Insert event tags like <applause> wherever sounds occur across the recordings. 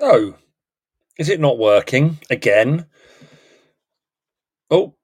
Oh, is it not working again? Oh,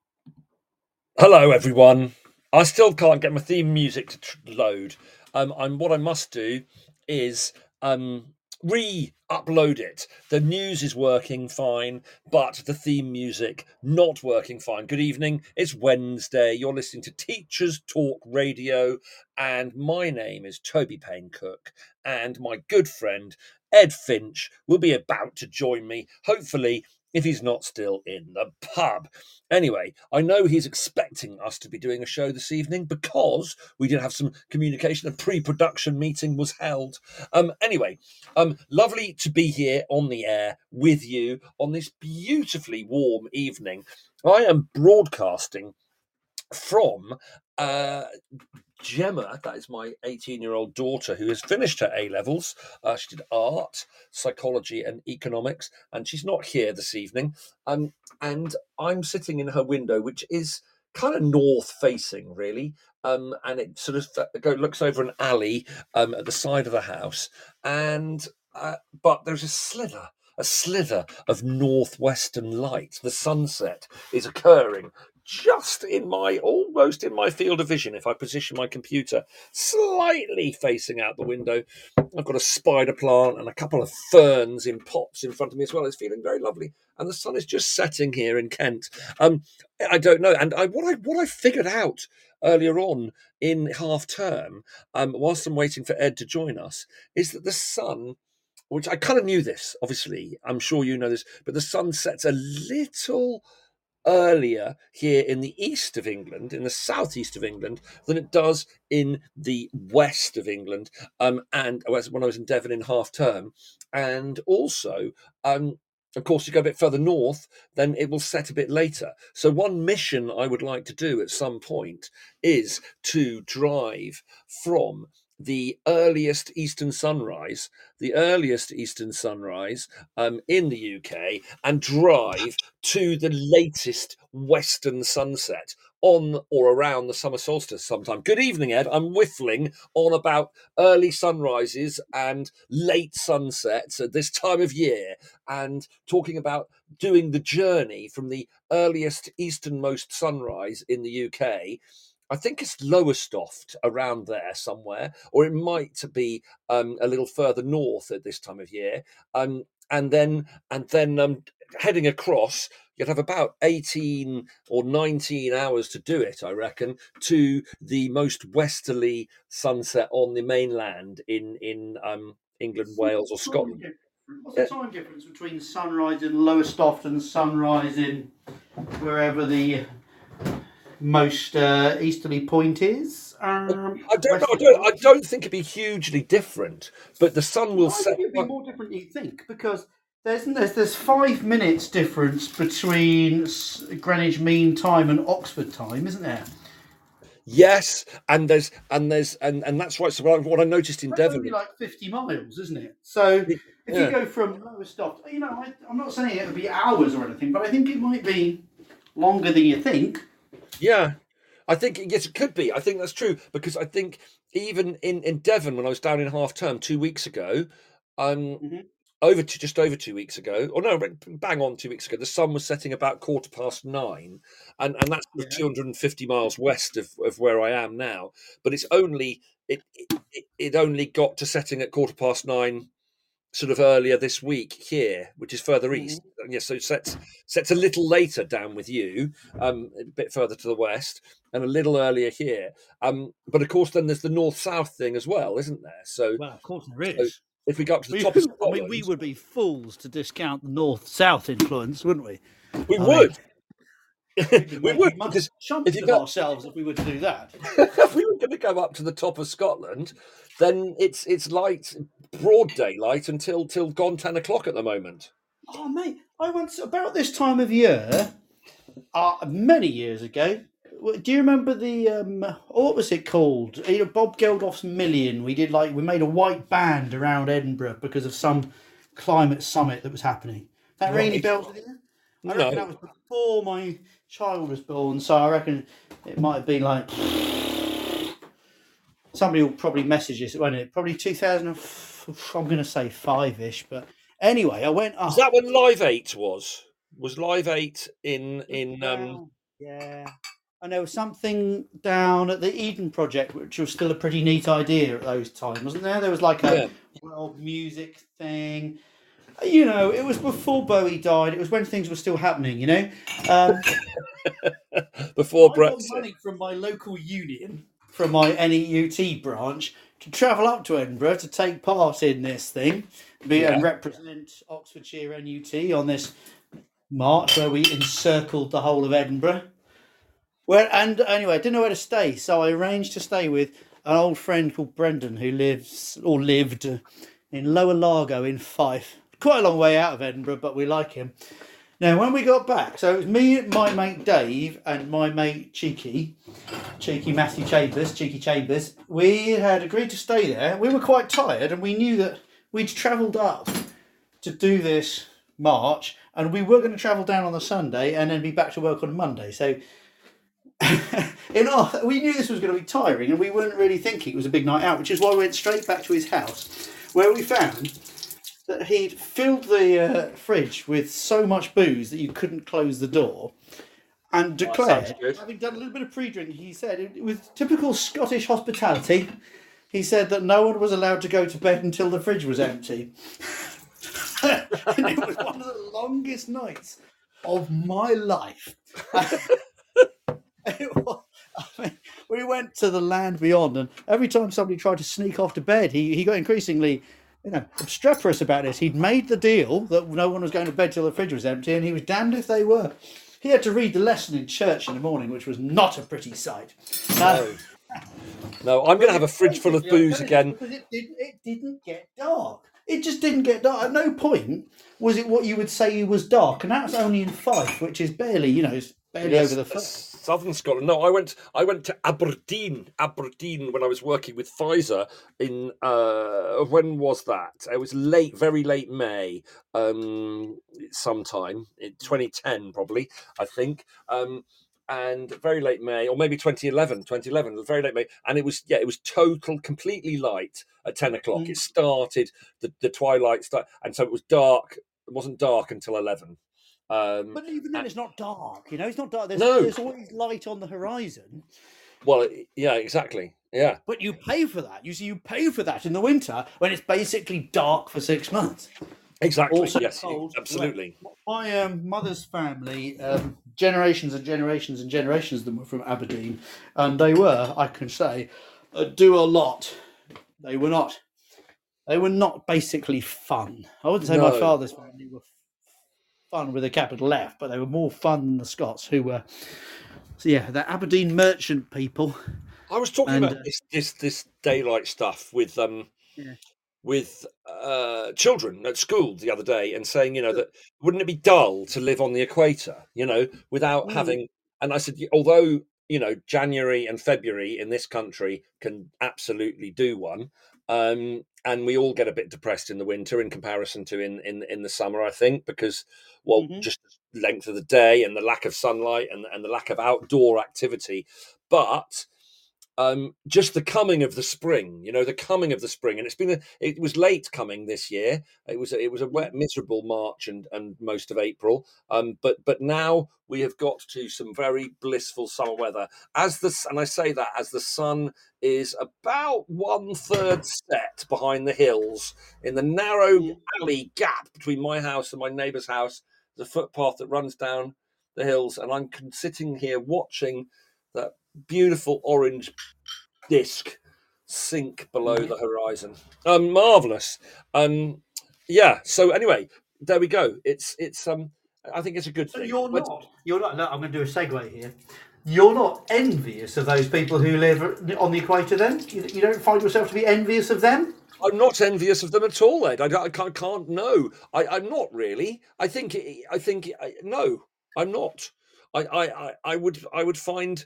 hello everyone. I still can't get my theme music to tr- load. Um, I'm what I must do is um re-upload it. The news is working fine, but the theme music not working fine. Good evening. It's Wednesday. You're listening to Teachers Talk Radio, and my name is Toby Payne Cook, and my good friend Ed Finch will be about to join me, hopefully, if he's not still in the pub. Anyway, I know he's expecting us to be doing a show this evening because we did have some communication. A pre-production meeting was held. Um, anyway, um, lovely to be here on the air with you on this beautifully warm evening. I am broadcasting from uh, Gemma, that is my 18 year old daughter who has finished her A levels. Uh, she did art, psychology, and economics, and she's not here this evening. Um, and I'm sitting in her window, which is kind of north facing, really. Um, and it sort of go, looks over an alley um, at the side of the house. And uh, but there's a slither, a slither of northwestern light. The sunset is occurring just in my almost in my field of vision if I position my computer slightly facing out the window. I've got a spider plant and a couple of ferns in pots in front of me as well. It's feeling very lovely, and the sun is just setting here in Kent. Um, I don't know, and I, what I what I figured out earlier on in half term, um, whilst I'm waiting for Ed to join us, is that the sun. Which I kind of knew this, obviously. I'm sure you know this, but the sun sets a little earlier here in the east of England, in the southeast of England, than it does in the west of England. Um, and when I was in Devon in half term, and also, um, of course, you go a bit further north, then it will set a bit later. So, one mission I would like to do at some point is to drive from the earliest eastern sunrise, the earliest eastern sunrise um, in the UK, and drive to the latest western sunset on or around the summer solstice sometime. Good evening, Ed. I'm whiffling on about early sunrises and late sunsets at this time of year and talking about doing the journey from the earliest easternmost sunrise in the UK I think it's Lowestoft around there somewhere, or it might be um, a little further north at this time of year. Um, and then and then um, heading across, you'd have about eighteen or nineteen hours to do it, I reckon, to the most westerly sunset on the mainland in in um, England, Wales, or Scotland. What's the time difference between sunrise in Lowestoft and sunrise in wherever the most uh, easterly point is? Um, I don't know. I don't, I don't think it'd be hugely different, but the sun will I set. think it'd be more different than you think because there's there's there's five minutes difference between Greenwich Mean Time and Oxford Time, isn't there? Yes, and there's and there's and and that's right. So what I, what I noticed in That's Devon, like 50 miles, isn't it? So if yeah. you go from Lowestoft, you know, I, I'm not saying it would be hours or anything, but I think it might be longer than you think. Yeah, I think yes, it could be. I think that's true because I think even in in Devon when I was down in half term two weeks ago, um, Mhm. over to just over two weeks ago, or no, bang on two weeks ago, the sun was setting about quarter past nine, and and that's Yeah. 250 miles west of, of where I am now. But it's only it it- it only got to setting at quarter past nine, sort of earlier this week here, which is further east. And Yes, so it sets sets a little later down with you, um, a bit further to the west, and a little earlier here. Um, but of course, then there's the north south thing as well, isn't there? So Well, of course there is. So, if we go up to the We, top of <laughs> I mean, we would be fools to discount the north-south influence, wouldn't we? we I would. Be we would because <laughs> if you of go ourselves if we were to do that. <laughs> if we were going to go up to the top of Scotland, then it's it's light, broad daylight until till gone ten o'clock at the moment. Oh, mate, I once, about this time of year, uh, many years ago, do you remember the, um, what was it called? You know, Bob Geldof's Million. We did like, we made a white band around Edinburgh because of some climate summit that was happening. That Right. with you? I No. reckon that was before my child was born, so I reckon it might have been like. Somebody will probably message us, won't it? Probably 2000, and f- I'm going to say five ish, but Anyway, I went up. Is that when Live Eight was? Was Live Eight in in um? Yeah. And there was something down at the Eden Project, which was still a pretty neat idea at those times, wasn't there? There was like a Yeah. world music thing. You know, it was before Bowie died. It was when things were still happening. You know, um, <laughs> Before I got Brexit. money from my local union, from my NEUT branch, to travel up to Edinburgh to take part in this thing, be Yeah. and represent Oxfordshire NUT on this march where we encircled the whole of Edinburgh. Well, and anyway, I didn't know where to stay, so I arranged to stay with an old friend called Brendan who lives or lived in Lower Largo in Fife. Quite a long way out of Edinburgh, but we like him. Now, when we got back, so it was me, my mate Dave, and my mate Cheeky, Cheeky Matthew Chambers, Cheeky Chambers. We had agreed to stay there. We were quite tired, and we knew that we'd travelled up to do this march, and we were going to travel down on the Sunday and then be back to work on Monday. So, <laughs> in our, we knew this was going to be tiring, and we weren't really thinking it was a big night out, which is why we went straight back to his house, where we found that he'd filled the uh, fridge with so much booze that you couldn't close the door. And declared, good. having done a little bit of pre-drinking, he said, with typical Scottish hospitality, he said that no one was allowed to go to bed until the fridge was empty. <laughs> and it was one of the longest nights of my life. <laughs> Was- I mean, we went to the land beyond, and every time somebody tried to sneak off to bed, he, he got increasingly, you know, obstreperous about this. He'd made the deal that no one was going to bed till the fridge was empty, and he was damned if they were. He had to read the lesson in church in the morning, which was not a pretty sight. Uh, No. No, I'm going to have a fridge full of booze again. It didn't, it didn't get dark. It just didn't get dark. At no point was it what you would say was dark, and that's only in Fife, which is barely, you know, barely Yes, over the foot. Southern Scotland. No, I went. I went to Aberdeen, Aberdeen, when I was working with Pfizer. In uh, when was that? It was late, very late May, um, sometime in 2010, probably. I think. Um, and very late May, or maybe 2011, 2011, very late May, and it was yeah, it was total, completely light at 10 o'clock. Mm. It started the the twilight start, and so it was dark. It wasn't dark until 11. Um, But even then, it's not dark. You know, it's not dark. There's, No. there's always light on the horizon. well, yeah, exactly. Yeah. But you pay for that. You see, you pay for that in the winter when it's basically dark for six months. Exactly. Also yes, cold, absolutely. My um, mother's family, um, generations and generations and generations of them were from Aberdeen, and they were, I can say, uh, do a lot. They were not. They were not basically fun. I wouldn't say my father's family were fun with a capital F, but they were more fun than the Scots, who were. So yeah, the Aberdeen merchant people. I was talking And, about uh, this, this this daylight stuff with um Yeah. with uh children at school the other day and saying, you know, that wouldn't it be dull to live on the equator, you know, without Mm. having and I said, although, you know, January and February in this country can absolutely do one. Um, and we all get a bit depressed in the winter in comparison to in, in, in the summer, I think, because well, Mhm. just length of the day and the lack of sunlight and, and the lack of outdoor activity. But um, just the coming of the spring, you know, the coming of the spring, and it's been a, it was late coming this year. It was a, it was a wet, miserable March and and most of April. Um, but but now we have got to some very blissful summer weather. As the and I say that as the sun is about one third set behind the hills in the narrow alley gap between my house and my neighbour's house. the footpath that runs down the hills, and I'm sitting here watching that beautiful orange disc sink below the horizon. Um, marvelous. Um, yeah. So anyway, there we go. It's it's um. I think it's a good thing. you're not. You're not. Look, I'm going to do a segue here. You're not envious of those people who live on the equator. Then you, you don't find yourself to be envious of them. I'm not envious of them at all, Ed. I, I can't, can't. No, I, I'm not really. I think. I think. I, no, I'm not. I, I, I would. I would find.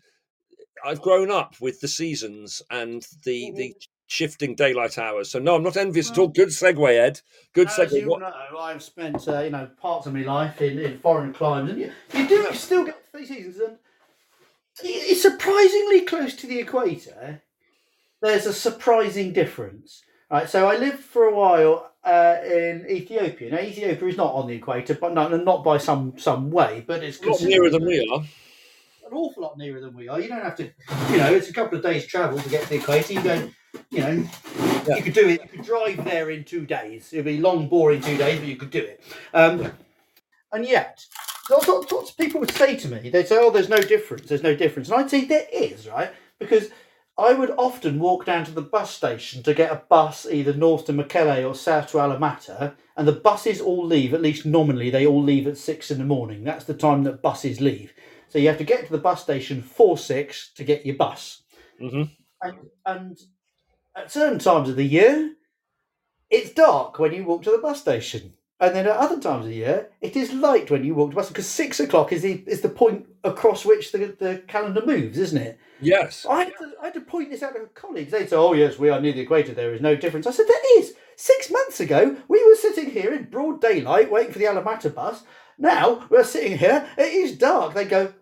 I've grown up with the seasons and the the shifting daylight hours. So no, I'm not envious at all. Good segue, Ed. Good As segue. you What- know, I've spent uh, you know parts of my life in, in foreign climes, and you, you do still get three seasons, and it's surprisingly close to the equator. There's a surprising difference. Right, so I lived for a while uh, in Ethiopia. Now, Ethiopia is not on the equator, but not, not by some some way, but it's A lot nearer than we are. An awful lot nearer than we are. You don't have to, you know, it's a couple of days' travel to get to the equator. You go, you know, Yeah. you could do it. You could drive there in two days. It'd be long, boring two days, but you could do it. Um, and yet, lots, lots, lots of people would say to me, they'd say, "Oh, there's no difference. There's no difference," and I'd say there is, right? Because I would often walk down to the bus station to get a bus either north to Mekelle or south to Alamata, and the buses all leave, at least nominally, they all leave at six in the morning. That's the time that buses leave. So you have to get to the bus station for six to get your bus. hmm And, and at certain times of the year, it's dark when you walk to the bus station. And then at other times of the year, it is light when you walk to the bus because six o'clock is the is the point across which the, the calendar moves, isn't it? Yes. I had, to, I had to point this out to colleagues. They'd say, "Oh yes, we are near the equator. There is no difference." I said, "There is. Six months ago, we were sitting here in broad daylight waiting for the Alamata bus. Now we're sitting here. It is dark." They go,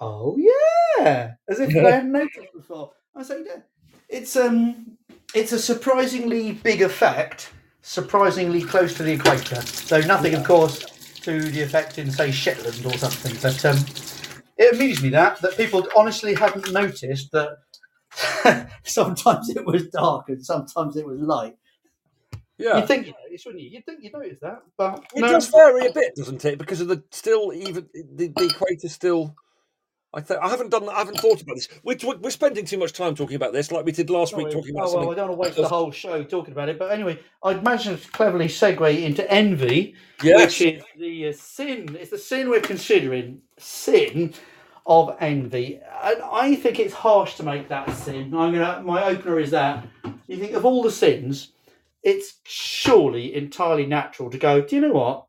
"Oh yeah," as if I <laughs> hadn't noticed before. I say, "Yeah, it's um, it's a surprisingly big effect, surprisingly close to the equator. So nothing, of course, to the effect in say Shetland or something. But um, it amused me that that people honestly hadn't noticed that <laughs> sometimes it was dark and sometimes it was light. Yeah. You'd think you noticed, wouldn't you? You'd think you noticed that, but It no. does vary a bit, doesn't it? Because of the still even the, the equator still. I think I haven't done. I haven't thought about this. We're, we're spending too much time talking about this, like we did last week, talking about oh, well, I don't want to waste the whole show talking about it, but anyway, I'd managed to cleverly segue into envy, Yes. which is the uh, sin. It's the sin we're considering. Sin of envy, and I think it's harsh to make that sin. I'm gonna. My opener is that you think of all the sins, it's surely entirely natural to go. Do you know what?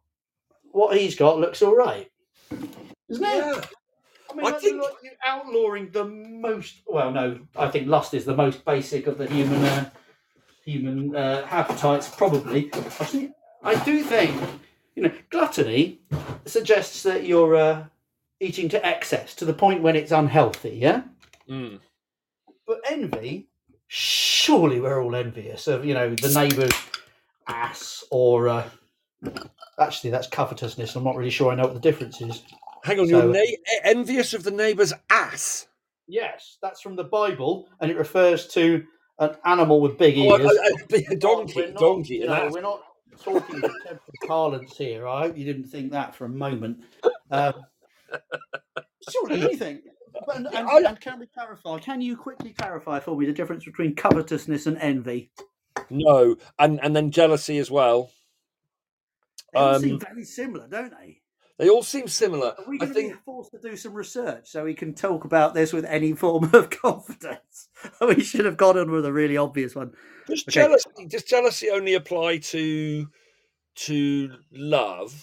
What he's got looks all right, isn't it? Yeah. I mean, I like, think- like you're outlawing the most. Well, no, I think lust is the most basic of the human uh, human uh, appetites, probably. I, think, I do think, you know, gluttony suggests that you're uh, eating to excess to the point when it's unhealthy. Yeah, Mm. but envy. Surely we're all envious of you know the neighbour's ass or. Uh, Actually, that's covetousness. I'm not really sure I know what the difference is. Hang on, So- you're na- envious of the neighbour's ass. Yes, that's from the Bible, and it refers to an animal with big Oh, ears. a, a, a donkey, We're not- donkey. you know, we're not talking contemporary parlance here. I hope you didn't think that for a moment. Um, surely anything. But, and, and, and can we clarify? Can you quickly clarify for me the difference between covetousness and envy? No, and and then jealousy as well. They Um, seem very similar, don't they? They all seem similar. Are we I going to think be forced to do some research so we can talk about this with any form of <laughs> confidence? <laughs> we should have gone on with a really obvious one. does Okay. jealousy does jealousy only apply to to love,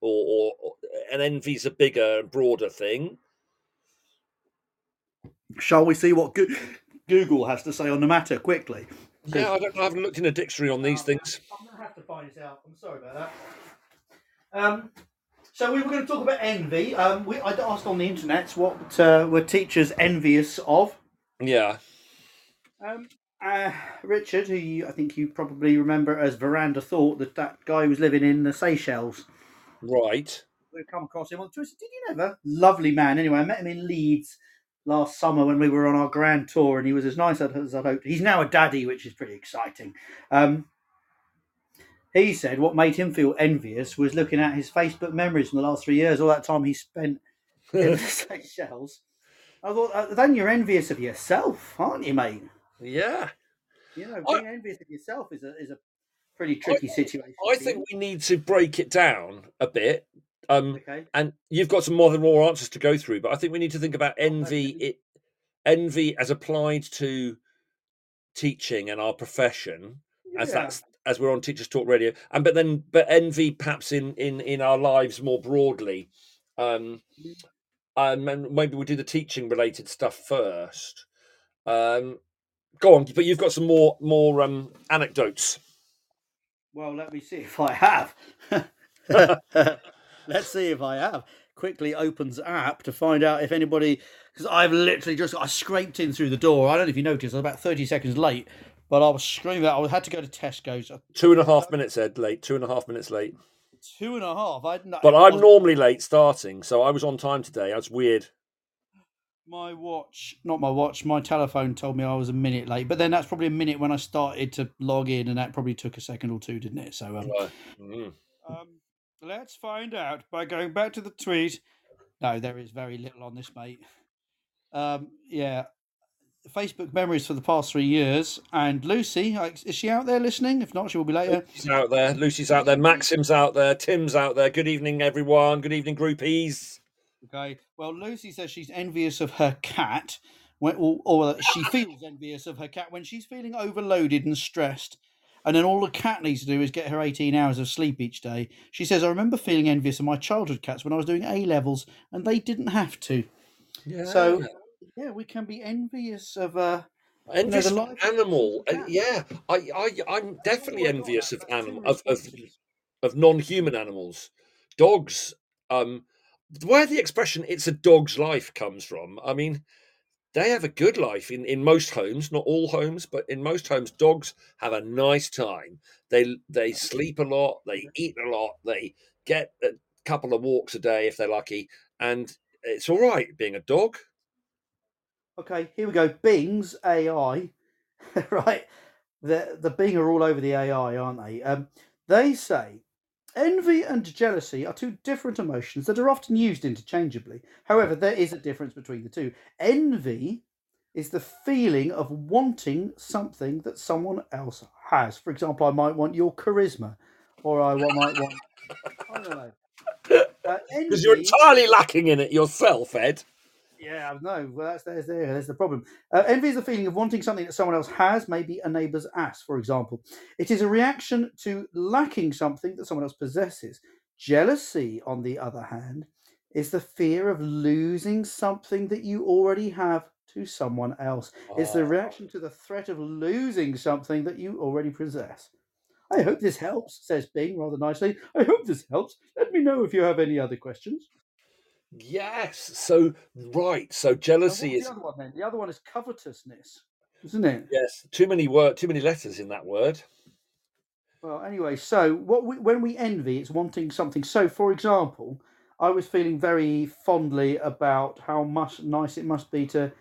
or, or and envy's a bigger and broader thing? Shall we see what Go- Google has to say on the matter quickly? Yeah, I don't. I haven't looked in a dictionary on these Oh, things. I'm going to have to find this out. I'm sorry about that. Um, so we were going to talk about envy. Um, we, I asked on the internet what uh, were teachers envious of. Yeah, Um, uh, Richard, who you, I think you probably remember as Veranda Thought, that that guy who was living in the Seychelles. right. We've come across him on the Twitter. Did you never? Lovely man. Anyway, I met him in Leeds last summer when we were on our grand tour, and he was as nice as I'd hoped. He's now a daddy, which is pretty exciting. Um, he said what made him feel envious was looking at his Facebook memories from the last three years, all that time he spent in the <laughs> Seychelles. I thought, uh, then you're envious of yourself, aren't you, mate? yeah, You know, I- being envious of yourself is a is a pretty tricky situation. I think you. we need to break it down a bit. Um, Okay. and you've got some more than more answers to go through, but I think we need to think about envy. definitely. It envy as applied to teaching and our profession, as that's as we're on Teachers Talk Radio, and but then but envy perhaps in in in our lives more broadly. Um, um, and maybe we do the teaching related stuff first. Um, go on, but you've got some more more um anecdotes. Well, let me see if I have. <laughs> Let's see if I have. Quickly opens app to find out if anybody, because I've literally just I scraped in through the door. I don't know if you noticed, I was about thirty seconds late, but I was screaming. I had to go to Tesco's. Two and a half minutes, Ed, late. Two and a half minutes late. Two and a half. I But I'm normally late starting, so I was on time today. That's weird. My watch, not my watch, my telephone told me I was a minute late. But then that's probably a minute when I started to log in, and that probably took a second or two, didn't it? So, um, Right. Mm. um, let's find out by going back to the tweet. No, there is very little on this, mate. Um, yeah, Facebook memories for the past three years. And Lucy, is she out there listening? If not, she will be later. Lucy's out there. Lucy's out there. Maxim's out there. Tim's out there. Good evening, everyone. Good evening, groupies. Okay. Well, Lucy says she's envious of her cat, when, or, or she <laughs> feels envious of her cat when she's feeling overloaded and stressed. And then all the cat needs to do is get her 18 hours of sleep each day. She says, I remember feeling envious of my childhood cats when I was doing A levels and they didn't have to. Yeah. So, yeah, we can be envious of. Uh, envious of life- animal. Uh, Yeah. I, I, I'm definitely envious of animal of, of of non-human animals. Dogs. Um, where the expression "it's a dog's life" comes from. I mean, they have a good life in in most homes, not all homes, but in most homes, dogs have a nice time. They they sleep a lot, they eat a lot, they get a couple of walks a day if they're lucky, and it's all right being a dog. Okay, here we go. Bing's AI, <laughs> right? The the Bing are all over the AI, aren't they? Um, they say envy and jealousy are two different emotions that are often used interchangeably. However, there is a difference between the two. Envy is the feeling of wanting something that someone else has. For example, I might want your charisma, or I might want I don't know. Uh, <laughs> Because you're entirely lacking in it yourself, Ed. Yeah, no. Well, that's there's there. There's the problem. Uh, envy is the feeling of wanting something that someone else has, maybe a neighbour's ass, for example. It is a reaction to lacking something that someone else possesses. Jealousy, on the other hand, is the fear of losing something that you already have to someone else. It's the Oh. reaction to the threat of losing something that you already possess. I hope this helps, says Bing rather nicely. I hope this helps. Let me know if you have any other questions. Yes. So right. So jealousy is the other one then? The other one is covetousness, isn't it? yes. Too many word. Too many letters in that word. Well, anyway, so what we, when we envy, it's wanting something. So, for example, I was feeling very fondly about how much nice it must be to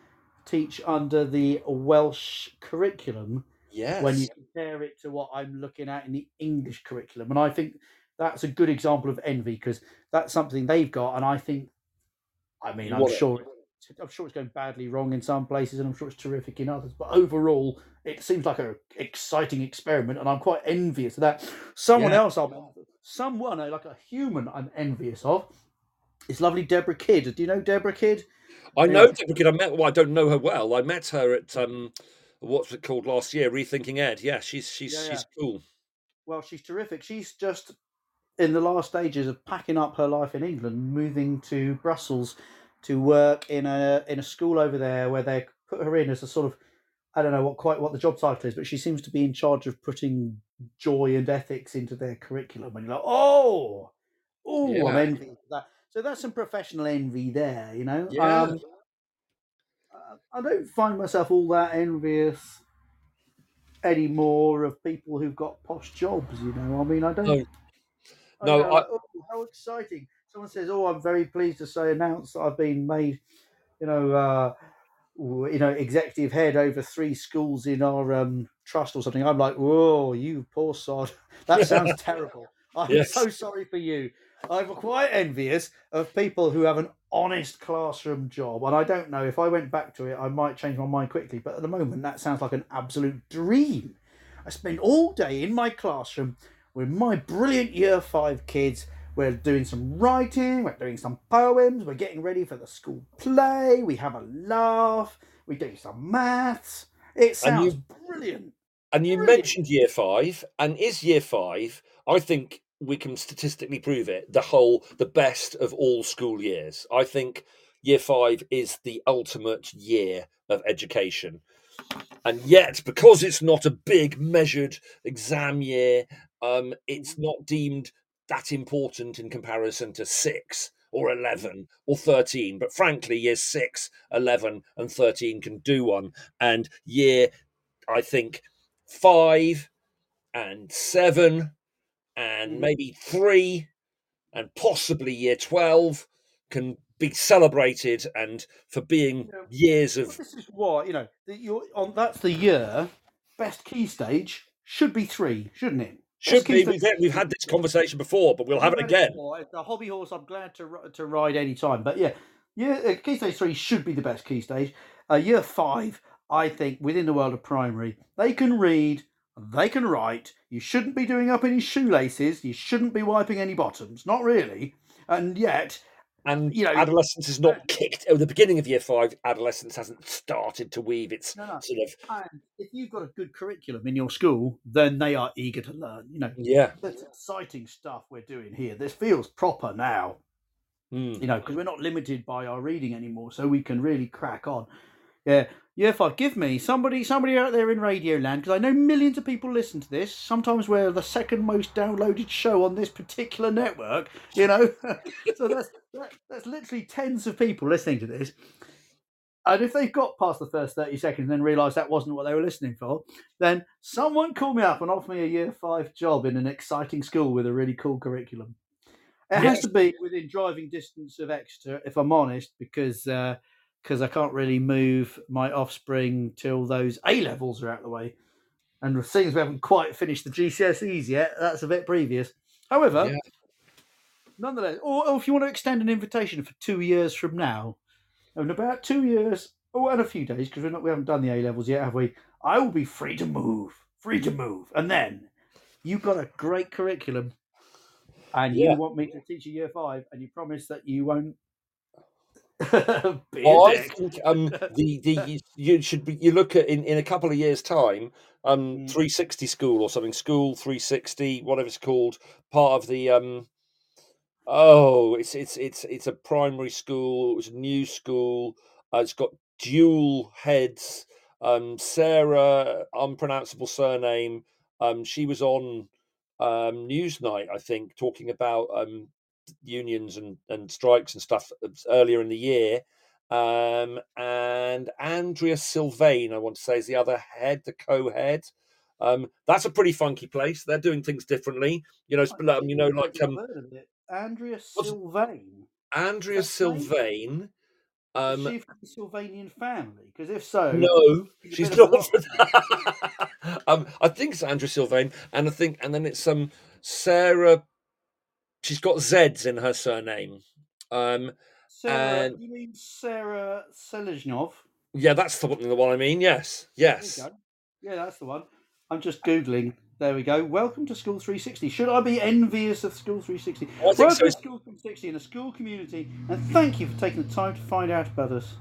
teach under the Welsh curriculum Yes. when you compare it to what I'm looking at in the English curriculum. And I think that's a good example of envy because that's something they've got, and I think, I mean, You I'm it. sure. I'm sure it's going badly wrong in some places, and I'm sure it's terrific in others. But overall, it seems like an exciting experiment, and I'm quite envious of that. Someone Yeah. else, I'm someone uh, like a human, I'm envious of. Is lovely Debra Kidd. Do you know Debra Kidd? I Yeah. know Debra Kidd. I met. Well, I don't know her well. I met her at um, what's it called last year? Rethinking Ed. Yeah, she's she's Yeah, she's cool. Well, she's terrific. She's just in the last stages of packing up her life in England, moving to Brussels to work in a in a school over there where they put her in as a sort of I don't know what quite what the job title is, but she seems to be in charge of putting joy and ethics into their curriculum. And you're like, oh, oh, I'm Yeah. envious of that. So that's some professional envy there, you know. Yeah. Um, I don't find myself all that envious anymore of people who've got posh jobs. You know, I mean, I don't. No. I No, I- oh, how exciting! Someone says, "Oh, I'm very pleased to say, announce that I've been made, you know, uh, you know, executive head over three schools in our um, trust or something." I'm like, "Whoa, you poor sod! <laughs> That sounds <laughs> terrible. I'm Yes. so sorry for you." I'm quite envious of people who have an honest classroom job, and I don't know if I went back to it, I might change my mind quickly. But at the moment, that sounds like an absolute dream. I spend all day in my classroom with my brilliant year five kids. We're doing some writing, we're doing some poems, we're getting ready for the school play, we have a laugh, we do some maths. It And sounds you- brilliant. And you Brilliant. mentioned year five, and is year five? I think we can statistically prove it. The whole, the best of all school years. I think year five is the ultimate year of education. And yet, because it's not a big measured exam year, um, it's not deemed that important in comparison to six or 11 or 13. But frankly, year six, 11, and 13 can do one. And year, I think, five and seven and Mhm. maybe three and possibly year 12 can be celebrated and for being Yeah. years Well, of this is why you know you're on. That's the year. Best key stage should be three, shouldn't it? should be we've, had- we've had this conversation before but we'll have it again. It's a hobby horse. I'm glad to to ride any time. But yeah, yeah, uh, key stage three should be the best key stage. Uh, year five, I think, within the world of primary, they can read, they can write. You shouldn't be doing up any shoelaces. You shouldn't be wiping any bottoms. Not really. And yet, and you know, adolescence is not kicked at the beginning of year five adolescence hasn't started to weave its No, no. sort of and if you've got a good curriculum in your school, then they are eager to learn. You know, yeah that's exciting stuff we're doing here. This feels proper now. mm. you know, because we're not limited by our reading anymore, so we can really crack on. Yeah, year five. Give me somebody, somebody out there in Radio Land, because I know millions of people listen to this. Sometimes we're the second most downloaded show on this particular network. You know, <laughs> so that's that, that's literally tens of people listening to this. And if they've got past the first thirty seconds and then realised that wasn't what they were listening for, then someone call me up and offer me a year five job in an exciting school with a really cool curriculum. It has to be within driving distance of Exeter, if I'm honest, because uh, because I can't really move my offspring till those A levels are out of the way. And seeing as we haven't quite finished the GCSEs yet, that's a bit previous. However, Yeah. nonetheless, or, or if you want to extend an invitation for two years from now, in about two years, oh, and a few days, because we're not we haven't done the A levels yet, have we? I will be free to move, free to move, and then you've got a great curriculum, and Yeah. you want me to teach you year five, and you promise that you won't. <laughs> a I think um, <laughs> the the you should be you look at in, in a couple of years' time, um, Mm. 360 school or something, school 360, whatever it's called, part of the um, oh, it's it's it's it's a primary school. It was a new school. Uh, it's got dual heads. Um, Sarah, unpronounceable surname. Um, she was on um, Newsnight, I think, talking about um, unions and, and strikes and stuff uh, earlier in the year. Um, and Andrea Sylvain, I want to say, is the other head, the co-head. Um, that's a pretty funky place. They're doing things differently. You know, um, you know, like um, I've heard of it. Andrea Sylvain. Andrea That's. Sylvain. Is Um, she from the Sylvanian family? Because if so, no, she's a she's bit of a not. <laughs> um, I think it's Andrea Sylvain, and I think, and then it's um Sarah. She's got Z's in her surname. Um, Sarah, and- you mean Sarah Seleznyov? yeah, that's the, one- the one I mean. Yes, yes. Yeah, that's the one. I'm just googling. There we go. Welcome to School 360. Should I be envious of School 360? I Welcome so. to School 360 in a school community, and thank you for taking the time to find out about us.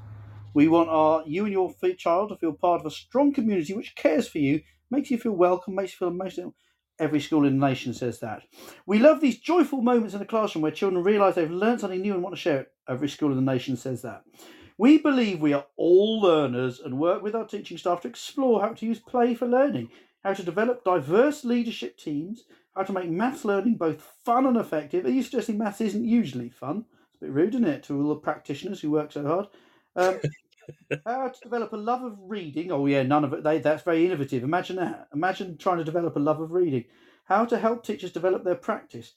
We want our you and your child to feel part of a strong community which cares for you, makes you feel welcome, makes you feel emotional. Every school in the nation says that. We love these joyful moments in the classroom where children realise they've learned something new and want to share it. Every school in the nation says that. We believe we are all learners and work with our teaching staff to explore how to use play for learning, how to develop diverse leadership teams, how to make maths learning both fun and effective. Are you suggesting maths isn't usually fun? It's a bit rude, isn't it, to all the practitioners who work so hard? Um, <laughs> how to develop a love of reading. Oh, yeah, none of it. They, that's very innovative. Imagine that. Imagine trying to develop a love of reading. How to help teachers develop their practice.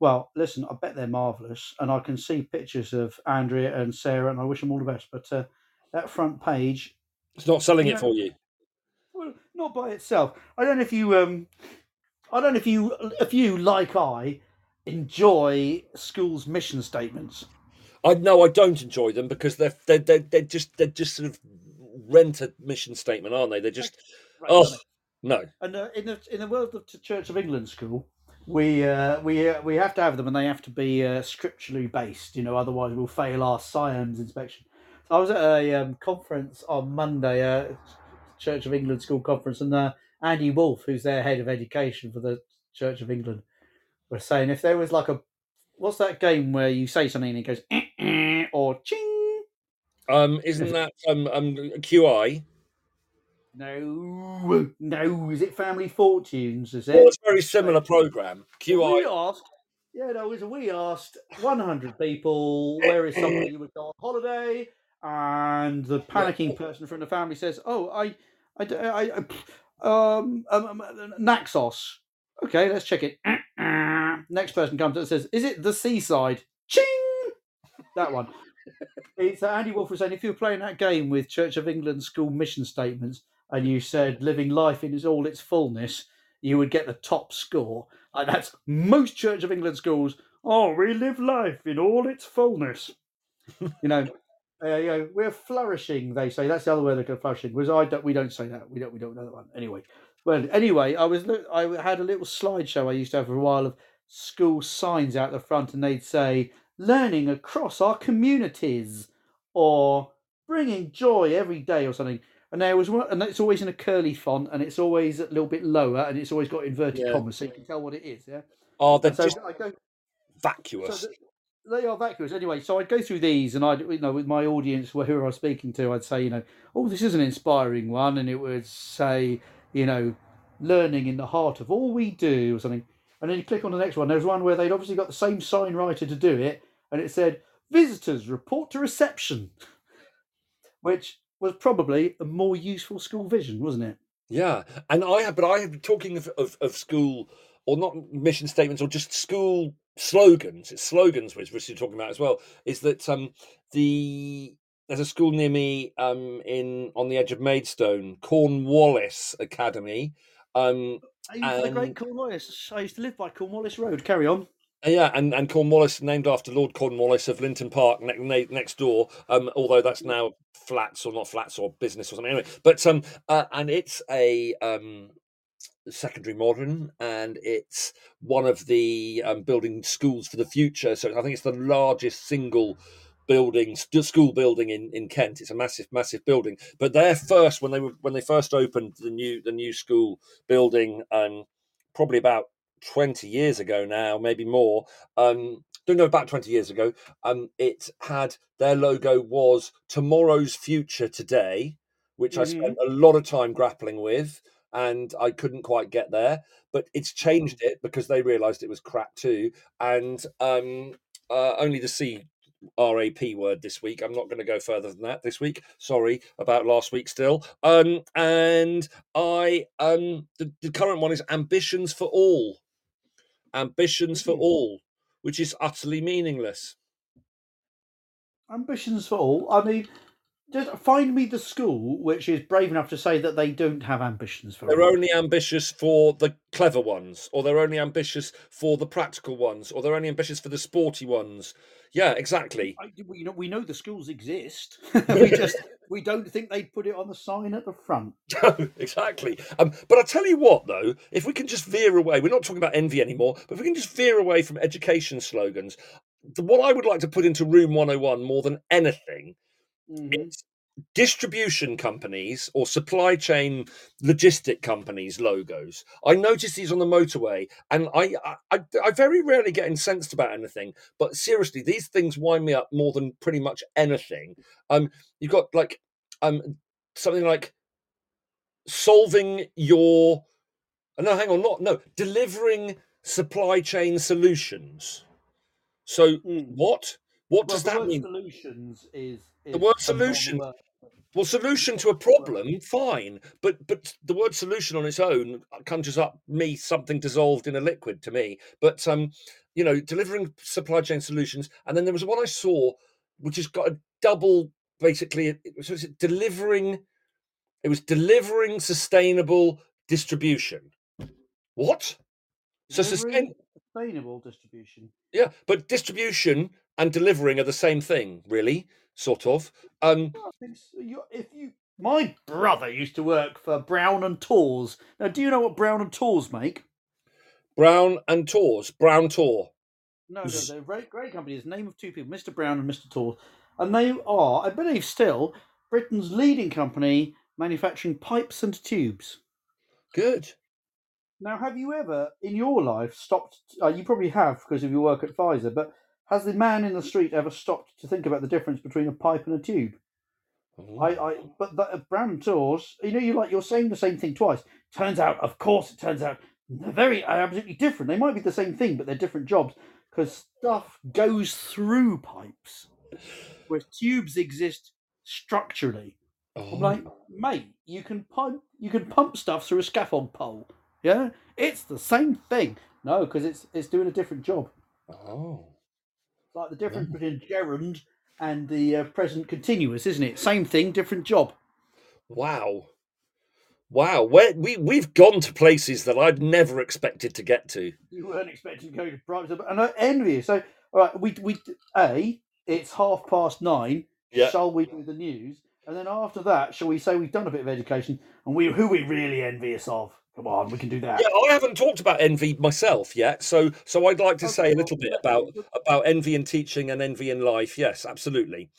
Well, listen, I bet they're marvellous, and I can see pictures of Andrea and Sarah, and I wish them all the best. But uh, that front page, It's not selling Yeah. it for you. well, not by itself. I don't know if you, um, I don't know if you, if you like I, enjoy schools' mission statements. I no, I don't enjoy them because they're they're they're, they're just they're just sort of rent a mission statement, aren't they? They're just Right, oh no. And uh, in the in the world of the Church of England school, we uh, we uh, we have to have them, and they have to be uh, scripturally based. You know, otherwise we'll fail our science inspection. So I was at a um, conference on Monday, uh, Church of England school conference, and uh, Andy Wolfe, who's their head of education for the Church of England, was saying if there was like a what's that game where you say something and it goes "Eh, eh," or ching. Um, isn't that um um QI? No, no, is it Family Fortunes? Is it? Well, it's a very similar program. QI. We asked, yeah, no, was- we asked 100 people where is somebody who would go on holiday, and the panicking person from the family says, "Oh, I, um, um, um, Naxos. Okay, let's check it. <clears throat> Next person comes and says, "Is it the seaside?" Ching. That one. It's uh, Andy Wolfe was saying if you were playing that game with Church of England school mission statements and you said living life in all its fullness, you would get the top score. That's most Church of England schools. Oh, we live life in all its fullness. you know, uh, you know, we're flourishing. They say that's the other word they're flourishing. Was I don't we don't say that. We don't we don't know that one anyway. Well, anyway, I was I had a little slideshow I used to have for a while of school signs out the front, and they'd say "learning across our communities" or "bringing joy every day" or something. And there was one, and it's always in a curly font, and it's always a little bit lower, and it's always got inverted Yeah. commas, so you can tell what it is. Yeah. Oh, they're so just I vacuous. so they are vacuous anyway. So I'd go through these, and I'd, you know, with my audience, wh- who I was speaking to, I'd say, you know, oh, this is an inspiring one, and it would say, you know, learning in the heart of all we do, or something. And then you click on the next one. There's one where they'd obviously got the same sign writer to do it, and it said, visitors report to reception, which was probably a more useful school vision, wasn't it? Yeah, and I have, but I have been talking of, of, of school or not mission statements or just school slogans. It's slogans which you're talking about as well. Is that um the there's a school near me um in on the edge of Maidstone, Cornwallis Academy. Um I used to the great Cornwallis. I used to live by Cornwallis Road. Carry on. Uh, Yeah, and, and Cornwallis, named after Lord Cornwallis of Linton Park, ne- ne- next door. Um, although that's now flats or not flats or business or something. Anyway, but um, uh, and it's a um, secondary modern, and it's one of the um, building schools for the future. So I think it's the largest single building school building in, in Kent. It's a massive, massive building. But their first when they were when they first opened the new the new school building, um, probably about 20 years ago now, maybe more. Um, don't know about 20 years ago. Um, it had their logo was tomorrow's future today, which I Mhm. spent a lot of time grappling with, and I couldn't quite get there. But it's changed it because they realised it was crap too, and um, uh, only the C RAP word this week. I'm not going to go further than that this week. Sorry about last week still. Um, and I um the, the current one is ambitions for all. Ambitions for Mhm. all, which is utterly meaningless. Ambitions for all. I mean, just find me the school which is brave enough to say that they don't have ambitions for They're only ambitious for the clever ones, or they're only ambitious for the practical ones, or they're only ambitious for the sporty ones. Yeah, exactly. I, we know we know the schools exist. <laughs> <laughs> we just we don't think they'd put it on the sign at the front. <laughs> exactly. Um, but I tell you what, though, if we can just veer away, we're not talking about envy anymore, but if we can just veer away from education slogans, the, what I would like to put into Room 101 more than anything it's distribution companies or supply chain logistic companies logos. I notice these on the motorway and I, I i I very rarely get incensed about anything but seriously these things wind me up more than pretty much anything. Um you've got like um something like solving your no hang on not no delivering supply chain solutions. So Mm. what what Well, does that mean solutions is, is The word solution. Well, solution to a problem, fine, but but the word solution on its own conjures up me something dissolved in a liquid to me. But um, you know, delivering supply chain solutions, and then there was one I saw which has got a double, basically, it was, was it delivering. It was delivering sustainable distribution. What? So sustain, sustainable distribution. yeah, but distribution and delivering are the same thing, really, sort of. Um, so. If you, my brother used to work for Brown and Tawse. Now, do you know what Brown and Tawse make? Brown and Tawse, Brown Tor. No, no, they're a great, great company. It's the name of two people, Mr. Brown and Mr. Tors, and they are, I believe, still Britain's leading company manufacturing pipes and tubes. Good. Now, have you ever in your life stopped? Uh, you probably have because of your work at Pfizer, but has the man in the street ever stopped to think about the difference between a pipe and a tube? Oh. I, I, but the, uh, Brown and Tawse, you know, you like you're saying the same thing twice. Turns out, of course, it turns out they're very uh, absolutely different. They might be the same thing, but they're different jobs because stuff goes through pipes, whereas tubes exist structurally. Oh. I'm like, mate, you can pump you can pump stuff through a scaffold pole. Yeah, it's the same thing. No, because it's it's doing a different job. oh. Like the difference between gerund and the uh, present continuous, isn't it? Same thing, different job. Wow. Wow. Where we we've gone to places that I'd never expected to get to. You weren't expecting to go to private, school, and I envy you. So, all right, we we a it's half past nine. Yeah. Shall we do the news? And then after that, shall we say we've done a bit of education and we who we really envious of? Come on, we can do that. Yeah, I haven't talked about envy myself yet, so so I'd like to say a little bit about about envy in teaching and envy in life. Yes, absolutely.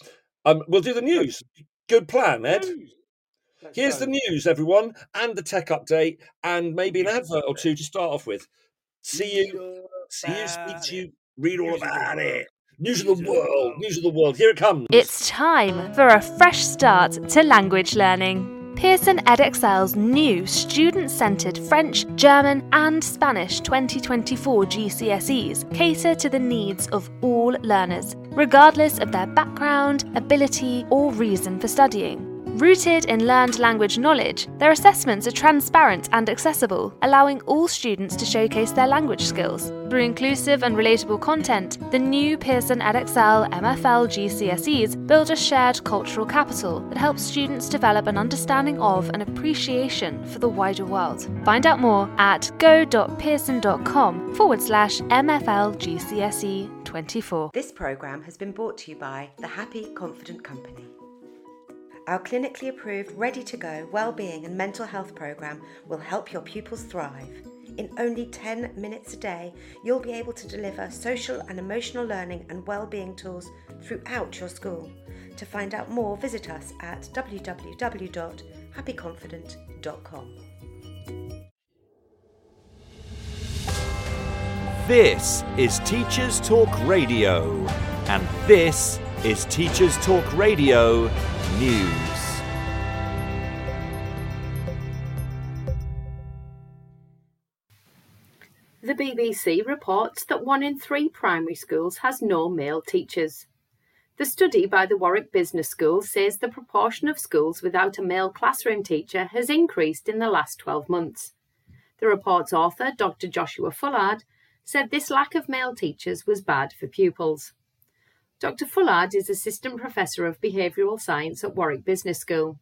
Um, we'll do the news. Good plan, Ed. Let's Here's go. the news, everyone, and the tech update, and maybe an advert or two to start off with. See you, see you, speak to you, read all News of the about it. News of the of the world, world. news of the world. Here it comes. It's time for a fresh start to language learning. Pearson Edexcel's new student centered French, German, and Spanish 2024 GCSEs cater to the needs of all learners, regardless of their background, ability, or reason for studying. Rooted in learned language knowledge, their assessments are transparent and accessible, allowing all students to showcase their language skills. Through inclusive and relatable content, the new Pearson Edexcel MFL GCSEs build a shared cultural capital that helps students develop an understanding of and appreciation for the wider world. Find out more at go.pearson.com forward slash MFL GCSE 24. This programme has been brought to you by the Happy Confident Company. Our clinically approved, ready to go wellbeing and mental health programme will help your pupils thrive. In only 10 minutes a day, you'll be able to deliver social and emotional learning and wellbeing tools throughout your school. To find out more, visit us at www.happyconfident.com. This is Teachers Talk Radio, and this is Teachers Talk Radio News. The BBC reports that one in three primary schools has no male teachers. The study by the Warwick Business School says the proportion of schools without a male classroom teacher has increased in the last 12 months. The report's author, Dr. Joshua Fullard, said this lack of male teachers was bad for pupils. Dr. Fullard is Assistant Professor of Behavioural Science at Warwick Business School.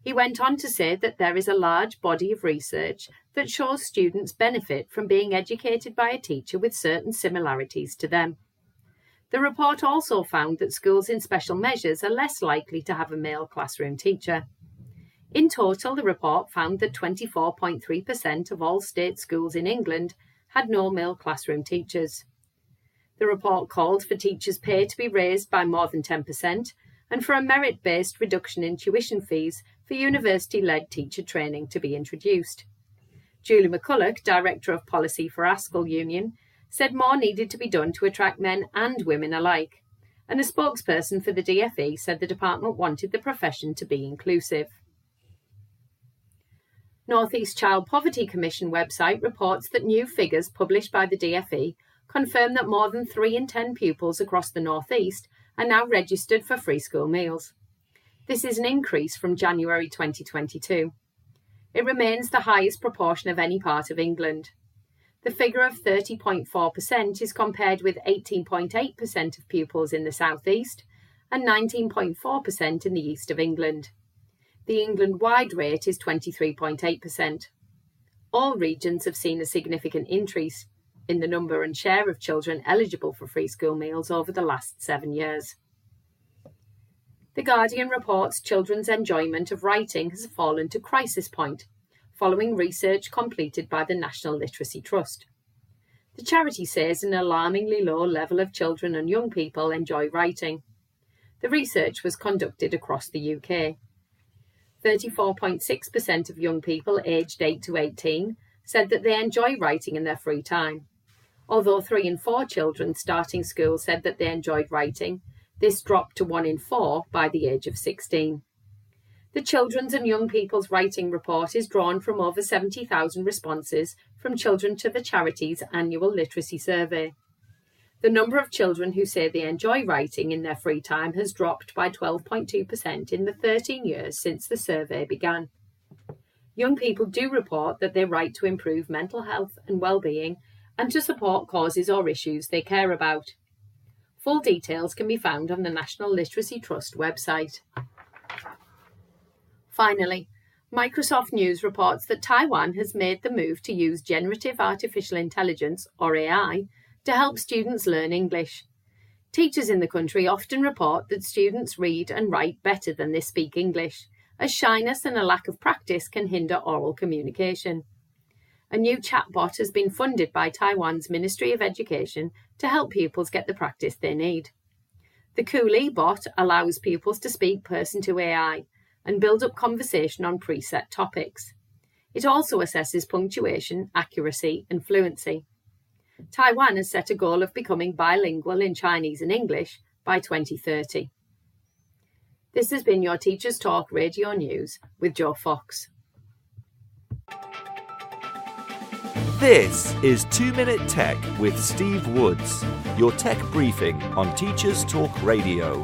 He went on to say that there is a large body of research that shows students benefit from being educated by a teacher with certain similarities to them. The report also found that schools in special measures are less likely to have a male classroom teacher. In total, the report found that 24.3% of all state schools in England had no male classroom teachers. The report called for teachers' pay to be raised by more than 10% and for a merit based reduction in tuition fees for university led teacher training to be introduced. Julie McCulloch, Director of Policy for ASCL Union, said more needed to be done to attract men and women alike. And a spokesperson for the DFE said the department wanted the profession to be inclusive. North East Child Poverty Commission website reports that new figures published by the DFE confirm that more than 3 in 10 pupils across the North East are now registered for free school meals. This is an increase from January 2022. It remains the highest proportion of any part of England. The figure of 30.4% is compared with 18.8% of pupils in the South East and 19.4% in the East of England. The England wide rate is 23.8%. All regions have seen a significant increase in the number and share of children eligible for free school meals over the last seven years. The Guardian reports children's enjoyment of writing has fallen to crisis point following research completed by the National Literacy Trust. The charity says an alarmingly low level of children and young people enjoy writing. The research was conducted across the UK. 34.6% of young people aged 8 to 18 said that they enjoy writing in their free time. Although 3 in 4 children starting school said that they enjoyed writing, this dropped to 1 in 4 by the age of 16. The Children's and Young People's Writing Report is drawn from over 70,000 responses from children to the charity's annual literacy survey. The number of children who say they enjoy writing in their free time has dropped by 12.2% in the 13 years since the survey began. Young people do report that they write to improve mental health and well-being and to support causes or issues they care about. Full details can be found on the National Literacy Trust website. Finally, Microsoft News reports that Taiwan has made the move to use generative artificial intelligence, or AI, to help students learn English. Teachers in the country often report that students read and write better than they speak English, as shyness and a lack of practice can hinder oral communication. A new chatbot has been funded by Taiwan's Ministry of Education to help pupils get the practice they need. The CoolE bot allows pupils to speak person to AI and build up conversation on preset topics. It also assesses punctuation, accuracy, and fluency. Taiwan has set a goal of becoming bilingual in Chinese and English by 2030. This has been your Teachers Talk Radio News with Joe Fox. This is 2 Minute Tech with Steve Woods, your tech briefing on Teachers Talk Radio.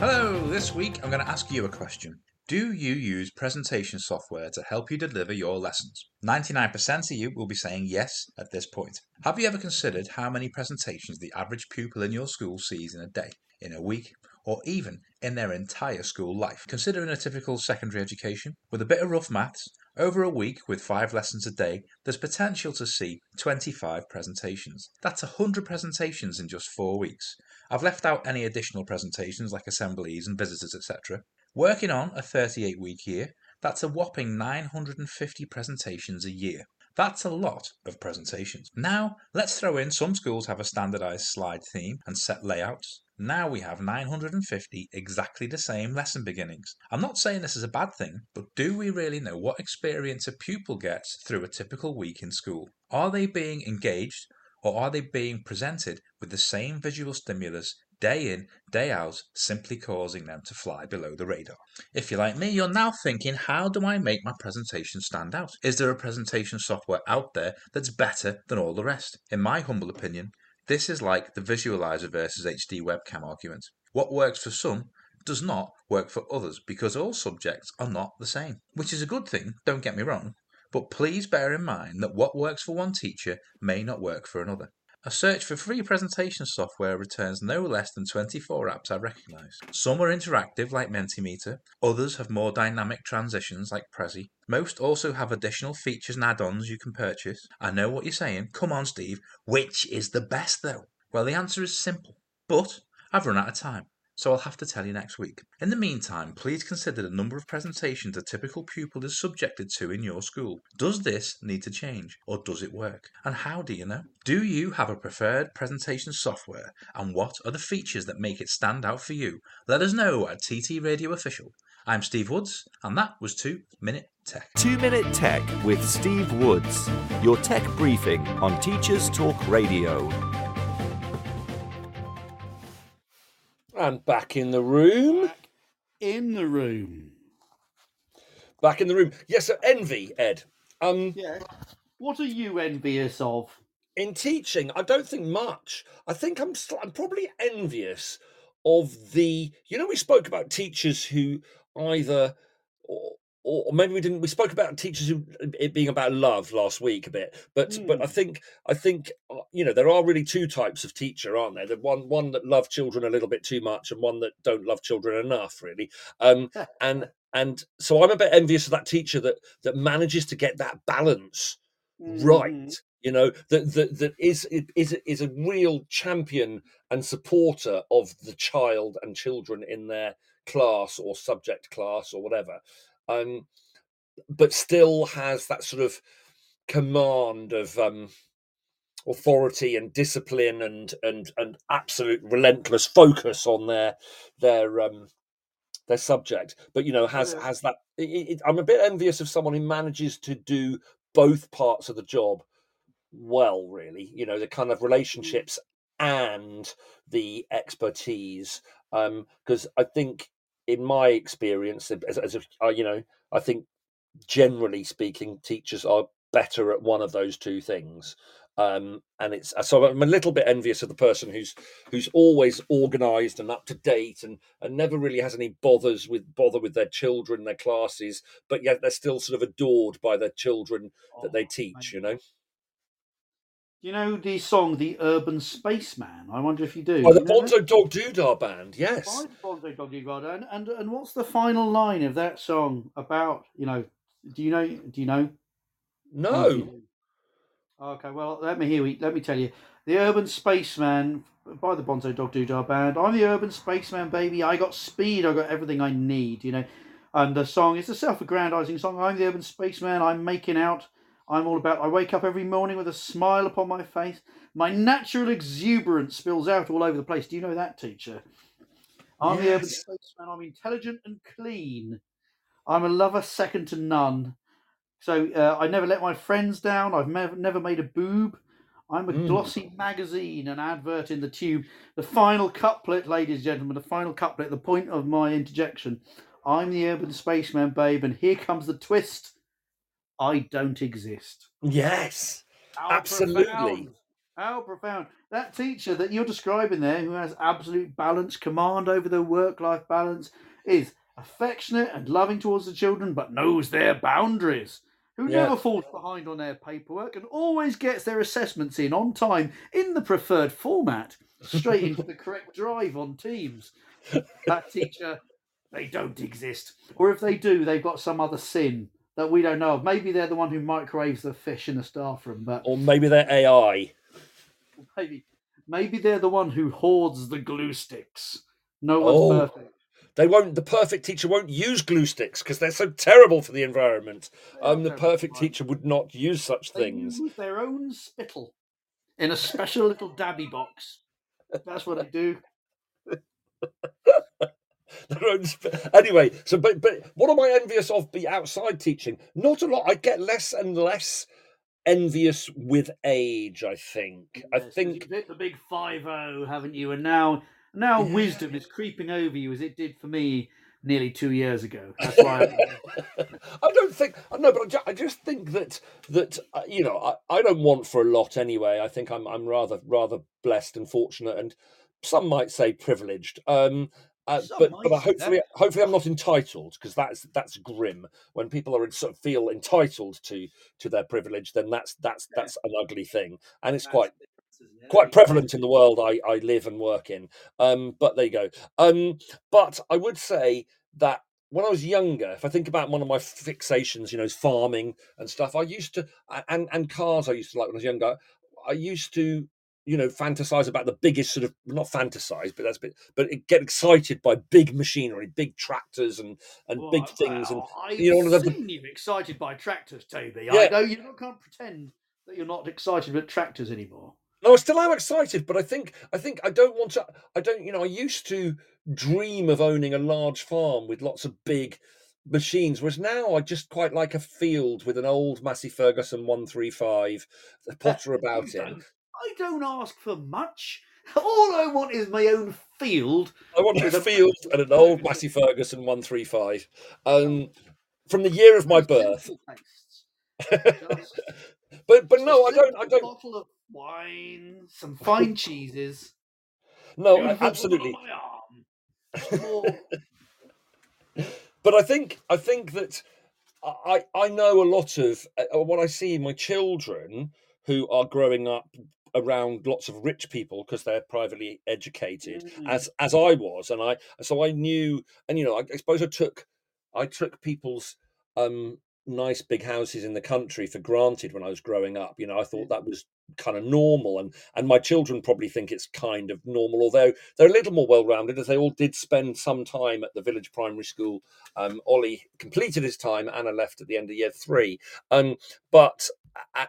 Hello, this week I'm going to ask you a question. Do you use presentation software to help you deliver your lessons? 99% of you will be saying yes at this point. Have you ever considered how many presentations the average pupil in your school sees in a day, in a week, or even in their entire school life? Considering a typical secondary education, with a bit of rough maths, over a week with five lessons a day, there's potential to see 25 presentations. That's 100 presentations in just four weeks. I've left out any additional presentations like assemblies and visitors, etc. Working on a 38 week year, that's a whopping 950 presentations a year. That's a lot of presentations. Now, let's throw in some schools have a standardized slide theme and set layouts. Now we have 950 exactly the same lesson beginnings. I'm not saying this is a bad thing, but do we really know what experience a pupil gets through a typical week in school? Are they being engaged or are they being presented with the same visual stimulus day in, day out, simply causing them to fly below the radar. If you're like me, you're now thinking, how do I make my presentation stand out? Is there a presentation software out there that's better than all the rest? In my humble opinion, this is like the visualizer versus HD webcam argument. What works for some does not work for others because all subjects are not the same, which is a good thing, don't get me wrong, but please bear in mind that what works for one teacher may not work for another. A search for free presentation software returns no less than 24 apps I recognise. Some are interactive like Mentimeter, others have more dynamic transitions like Prezi. Most also have additional features and add-ons you can purchase. I know what you're saying, come on Steve, which is the best though? Well the answer is simple, but I've run out of time so I'll have to tell you next week. In the meantime, please consider the number of presentations a typical pupil is subjected to in your school. Does this need to change, or does it work? And how do you know? Do you have a preferred presentation software, and what are the features that make it stand out for you? Let us know at TT Radio Official. I'm Steve Woods, and that was 2 Minute Tech. 2 Minute Tech with Steve Woods, your tech briefing on Teachers Talk Radio. And back in the room. Back in the room. Back in the room. Yes, so envy, Ed. Um, Yeah. What are you envious of? in teaching, I don't think much. I think I'm sl- I'm probably envious of the. You know, we spoke about teachers who either. Or, maybe we didn't. We spoke about teachers who it being about love last week a bit, but but I think I think uh, you know there are really two types of teacher, aren't there? The one one that love children a little bit too much, and one that don't love children enough, really. Um, and and so I'm a bit envious of that teacher that that manages to get that balance right you know that that that is is is a real champion and supporter of the child and children in their class or subject class or whatever um but still has that sort of command of um authority and discipline and and and absolute relentless focus on their their um their subject. But you know has has that it, it, i'm a bit envious of someone who manages to do both parts of the job well really you know the kind of relationships and the expertise um because i think in my experience as, as a, uh, you know i think generally speaking teachers are better at one of those two things Um, and it's so I'm a little bit envious of the person who's who's always organised and up to date and and never really has any bothers with bother with their children, their classes, but yet they're still sort of adored by their children that they Oh, teach. You know, you know the song "The Urban Spaceman"? I wonder if you do. Oh, by the you know that? Bonzo Dog Doodah band, yes. By the Bonzo Dog Doo Dah. And, and and what's the final line of that song about? You know, do you know? Do you know? Oh, you No. Okay, well, let me hear. Let me tell you, the Urban Spaceman by the Bonzo Dog Doodah Band. I'm the Urban Spaceman, baby. I got speed. I got everything I need. You know, and the song is a self-aggrandizing song. I'm the Urban Spaceman. I'm making out. I'm all about. I wake up every morning with a smile upon my face. My natural exuberance spills out all over the place. Do you know that, teacher? I'm the Urban Yes. Spaceman. I'm intelligent and clean. I'm a lover second to none. So uh, I never let my friends down. I've never never made a boob. I'm a Mm. glossy magazine, an advert in the tube. The final couplet, ladies and gentlemen, the final couplet, the point of my interjection. I'm the urban spaceman, babe, and here comes the twist. I don't exist. yes, How Absolutely. profound. How profound. That teacher that you're describing there, who has absolute balance, command over their work life balance, is affectionate and loving towards the children, but knows their boundaries. Who Yeah. never falls behind on their paperwork and always gets their assessments in on time in the preferred format, straight into the correct drive on Teams. That teacher, they don't exist. Or if they do, they've got some other sin that we don't know of. Maybe they're the one who microwaves the fish in the staff room, but or maybe they're AI. maybe maybe they're the one who hoards the glue sticks. No one's Oh. perfect. They won't. The perfect teacher won't use glue sticks because they're so terrible for the environment. Um, the perfect teacher would not use such They things. use their own spittle in a special little dabby box. That's what they do. <laughs> <laughs> Their own anyway, so but but what am I envious of? Be outside teaching? Not a lot. I get less and less envious with age. I think. I think you've hit the big five zero, haven't you? And now now Yeah. wisdom is creeping over you as it did for me nearly two years ago. That's why. <laughs> I don't think I no, but I just think that that uh, you know I, I don't want for a lot anyway. I think I'm I'm rather rather blessed and fortunate, and some might say privileged. Um, uh, but might but I say hopefully hopefully I'm not entitled because that's that's grim. When people are sort of feel entitled to to their privilege, then that's that's that's an ugly thing, and it's quite quite prevalent in the world I, I live and work in. Um, but there you go. Um, but I would say that when I was younger, if I think about one of my fixations, you know, is farming and stuff, I used to and and cars I used to like when I was younger. I used to, you know, fantasize about the biggest sort of not fantasize, but that's a bit, but get excited by big machinery, big tractors and and Well, big things and I've you know, the- the- seen you excited by tractors, Toby. Yeah. I know you can't pretend that you're not excited about tractors anymore. No, I still am excited, but I think I think I don't want to. I don't. You know, I used to dream of owning a large farm with lots of big machines, whereas now I just quite like a field with an old Massey Ferguson one three five, a potter about don't- I don't ask for much. All I want is my own field. I want a field and an old Massey Ferguson one three five. Um, from the year of my birth. Just- <laughs> but but no, I don't. I don't. Bottle of wine, some fine cheeses. No, absolutely. on my arm. Some more- <laughs> but I think I think that I I know a lot of uh, what I see in my children who are growing up around lots of rich people because they're privately educated Mm. as as I was and I so I knew and you know I, I suppose I took I took people's um nice big houses in the country for granted when I was growing up you know I thought that was kind of normal and and my children probably think it's kind of normal although they're a little more well-rounded as they all did spend some time at the village primary school. Um ollie completed his time anna left at the end of year three. Um but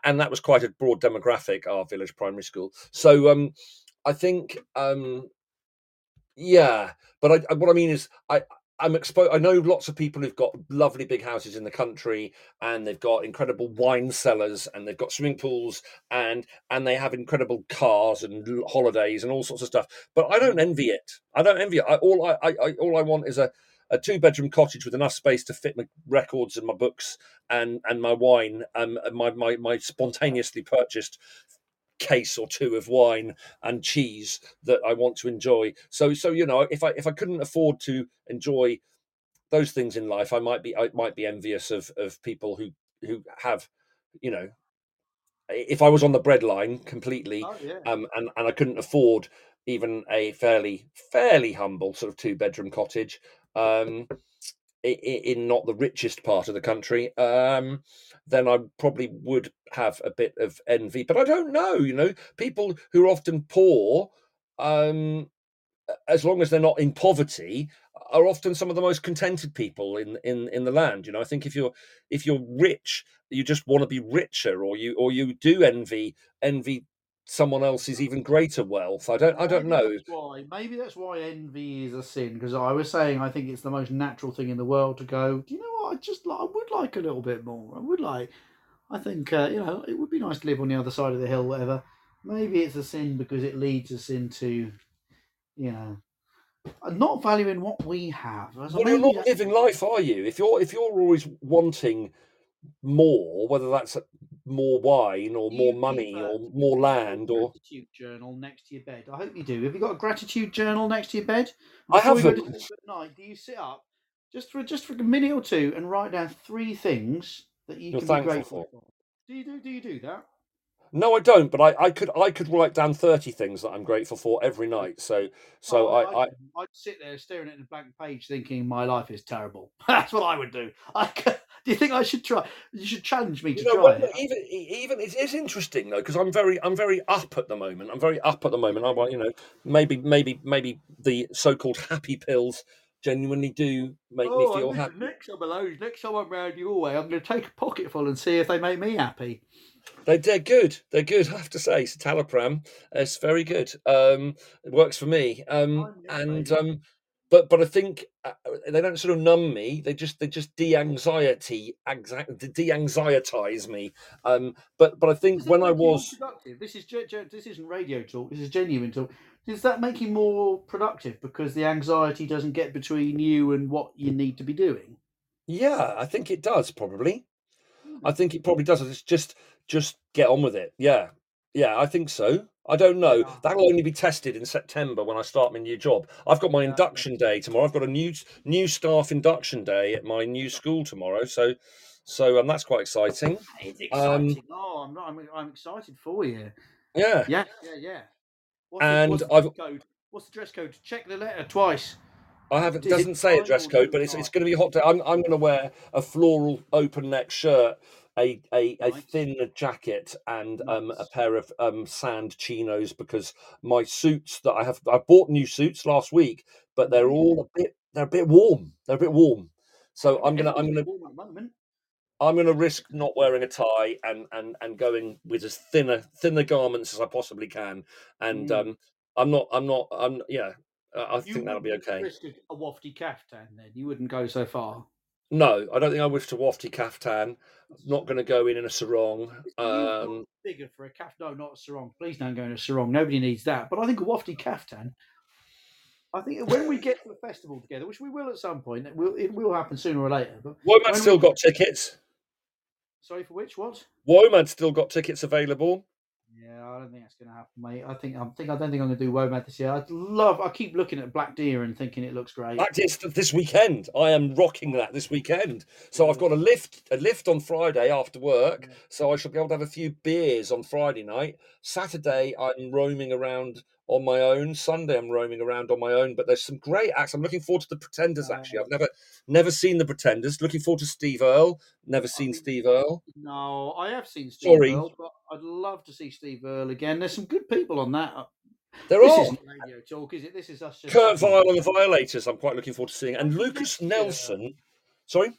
and that was quite a broad demographic our village primary school. So um i think um yeah but i, what i mean is i I'm exposed. I know lots of people who've got lovely big houses in the country, and they've got incredible wine cellars, and they've got swimming pools, and and they have incredible cars and holidays and all sorts of stuff. But I don't envy it. I don't envy it. I, all I, I, I all I want is a, a two bedroom cottage with enough space to fit my records and my books and and my wine, um, and my my my spontaneously purchased case or two of wine and cheese that I want to enjoy. So so you know, if I if I couldn't afford to enjoy those things in life, I might be I might be envious of of people who who have, you know, if I was on the breadline completely, Oh, yeah. um, and and I couldn't afford even a fairly fairly humble sort of two bedroom cottage, um, in not the richest part of the country, um, then I probably would have a bit of envy. But I don't know, you know, people who are often poor, um, as long as they're not in poverty, are often some of the most contented people in in in the land. You know, I think if you're if you're rich, you just want to be richer, or you or you do envy envy someone else's even greater wealth. I don't I don't Maybe know. That's why. Maybe that's why envy is a sin. Because I was saying, I think it's the most natural thing in the world to go. Do you know what? I just like. I would like a little bit more. I would like. I think uh, you know it would be nice to live on the other side of the hill, whatever. Maybe it's a sin because it leads us into, you know, uh, not valuing what we have. So Well, you're not that's- living life, are you? If you're if you're always wanting more, whether that's more wine or more you money or more land or gratitude journal next to your bed. I hope you do. Have you got a gratitude journal next to your bed? I Before to haven't. at night, do you sit up just for just for a minute or two and write down three things that you You're can be grateful for. Do you do? Do you do that? No, I don't. But I, I could I could write down thirty things that I'm grateful for every oh, night. So so Oh, I, I couldn't. I'd sit there staring at the blank page, thinking my life is terrible. <laughs> That's what I would do. I c- do you think I should try? You should challenge me to you know, try it. even even it is interesting though because I'm very I'm very up at the moment. I'm very up at the moment. I want you know maybe maybe maybe the so-called happy pills genuinely do make me Oh, feel listen, happy. next time, alone, next time I'm round your way, I'm going to take a pocketful and see if they make me happy. They, they're good. They're good. I have to say, citalopram It's very good. Um, it works for me. Um, and um, but but I think uh, they don't sort of numb me. They just they just de-anxiety, de-anxietize me. Um, but but I think Does when I make you more was this is this isn't radio talk. This is genuine talk. Does that make you more productive because the anxiety doesn't get between you and what you need to be doing? yeah, I think it does probably. I Hmm. think it probably does. It's just just get on with it. Yeah, yeah, I think so. I don't know. Yeah. That'll only be tested in September when I start my new job. I've got my yeah. induction day tomorrow. I've got a new new staff induction day at my new school tomorrow. So, so um, that's quite exciting. It's Um, exciting. oh, I'm, not, I'm I'm excited for you. Yeah, Yeah, yeah, yeah. What's And the, what's I've- code? What's the dress code? Check the letter twice. I haven't. It Doesn't say a dress code, but it's it's going to be a hot day. I'm I'm going to wear a floral open neck shirt, a a, a thin jacket, and um a pair of um sand chinos because my suits that I have I bought new suits last week, but they're Mhm. all a bit they're a bit warm. They're a bit warm. So I'm gonna I'm gonna warm at the moment. I'm gonna risk not wearing a tie and and and going with as thinner thinner garments as I possibly can. And Mm. um I'm not I'm not I'm yeah. I You think that'll be okay. risk a wafty caftan then. You wouldn't go so far. No, I don't think I wish to wafty caftan. Not going to go in in a sarong. Um, bigger for a caf. No, not a sarong. Please don't go in a sarong. Nobody needs that. But I think a wafty caftan. I think when we get to the festival together, which we will at some point, it will, it will happen sooner or later. But Womad's still we- got tickets. sorry for which? What? Womad's still got tickets available. Yeah, I don't think that's going to happen, mate. I think I think I don't think I'm going to do WOMAD this year. I love. I keep looking at Black Deer and thinking it looks great. That is this weekend. I am rocking that this weekend. So I've got a lift, a lift on Friday after work. Yeah. So I shall be able to have a few beers on Friday night. Saturday I'm roaming around on my own. Sunday I'm roaming around on my own. But there's some great acts. I'm looking forward to the Pretenders. Oh. Actually, I've never never seen the Pretenders. Looking forward to Steve Earle. Never seen think- Steve Earle. No, I have seen Steve Sorry. Earle, but I'd love to see Steve Earle again. There's some good people on that. There this are. isn't radio talk, is it? This is us just. Kurt. Vile and the Violators. I'm quite looking forward to seeing, and Lucas Nelson. Sorry.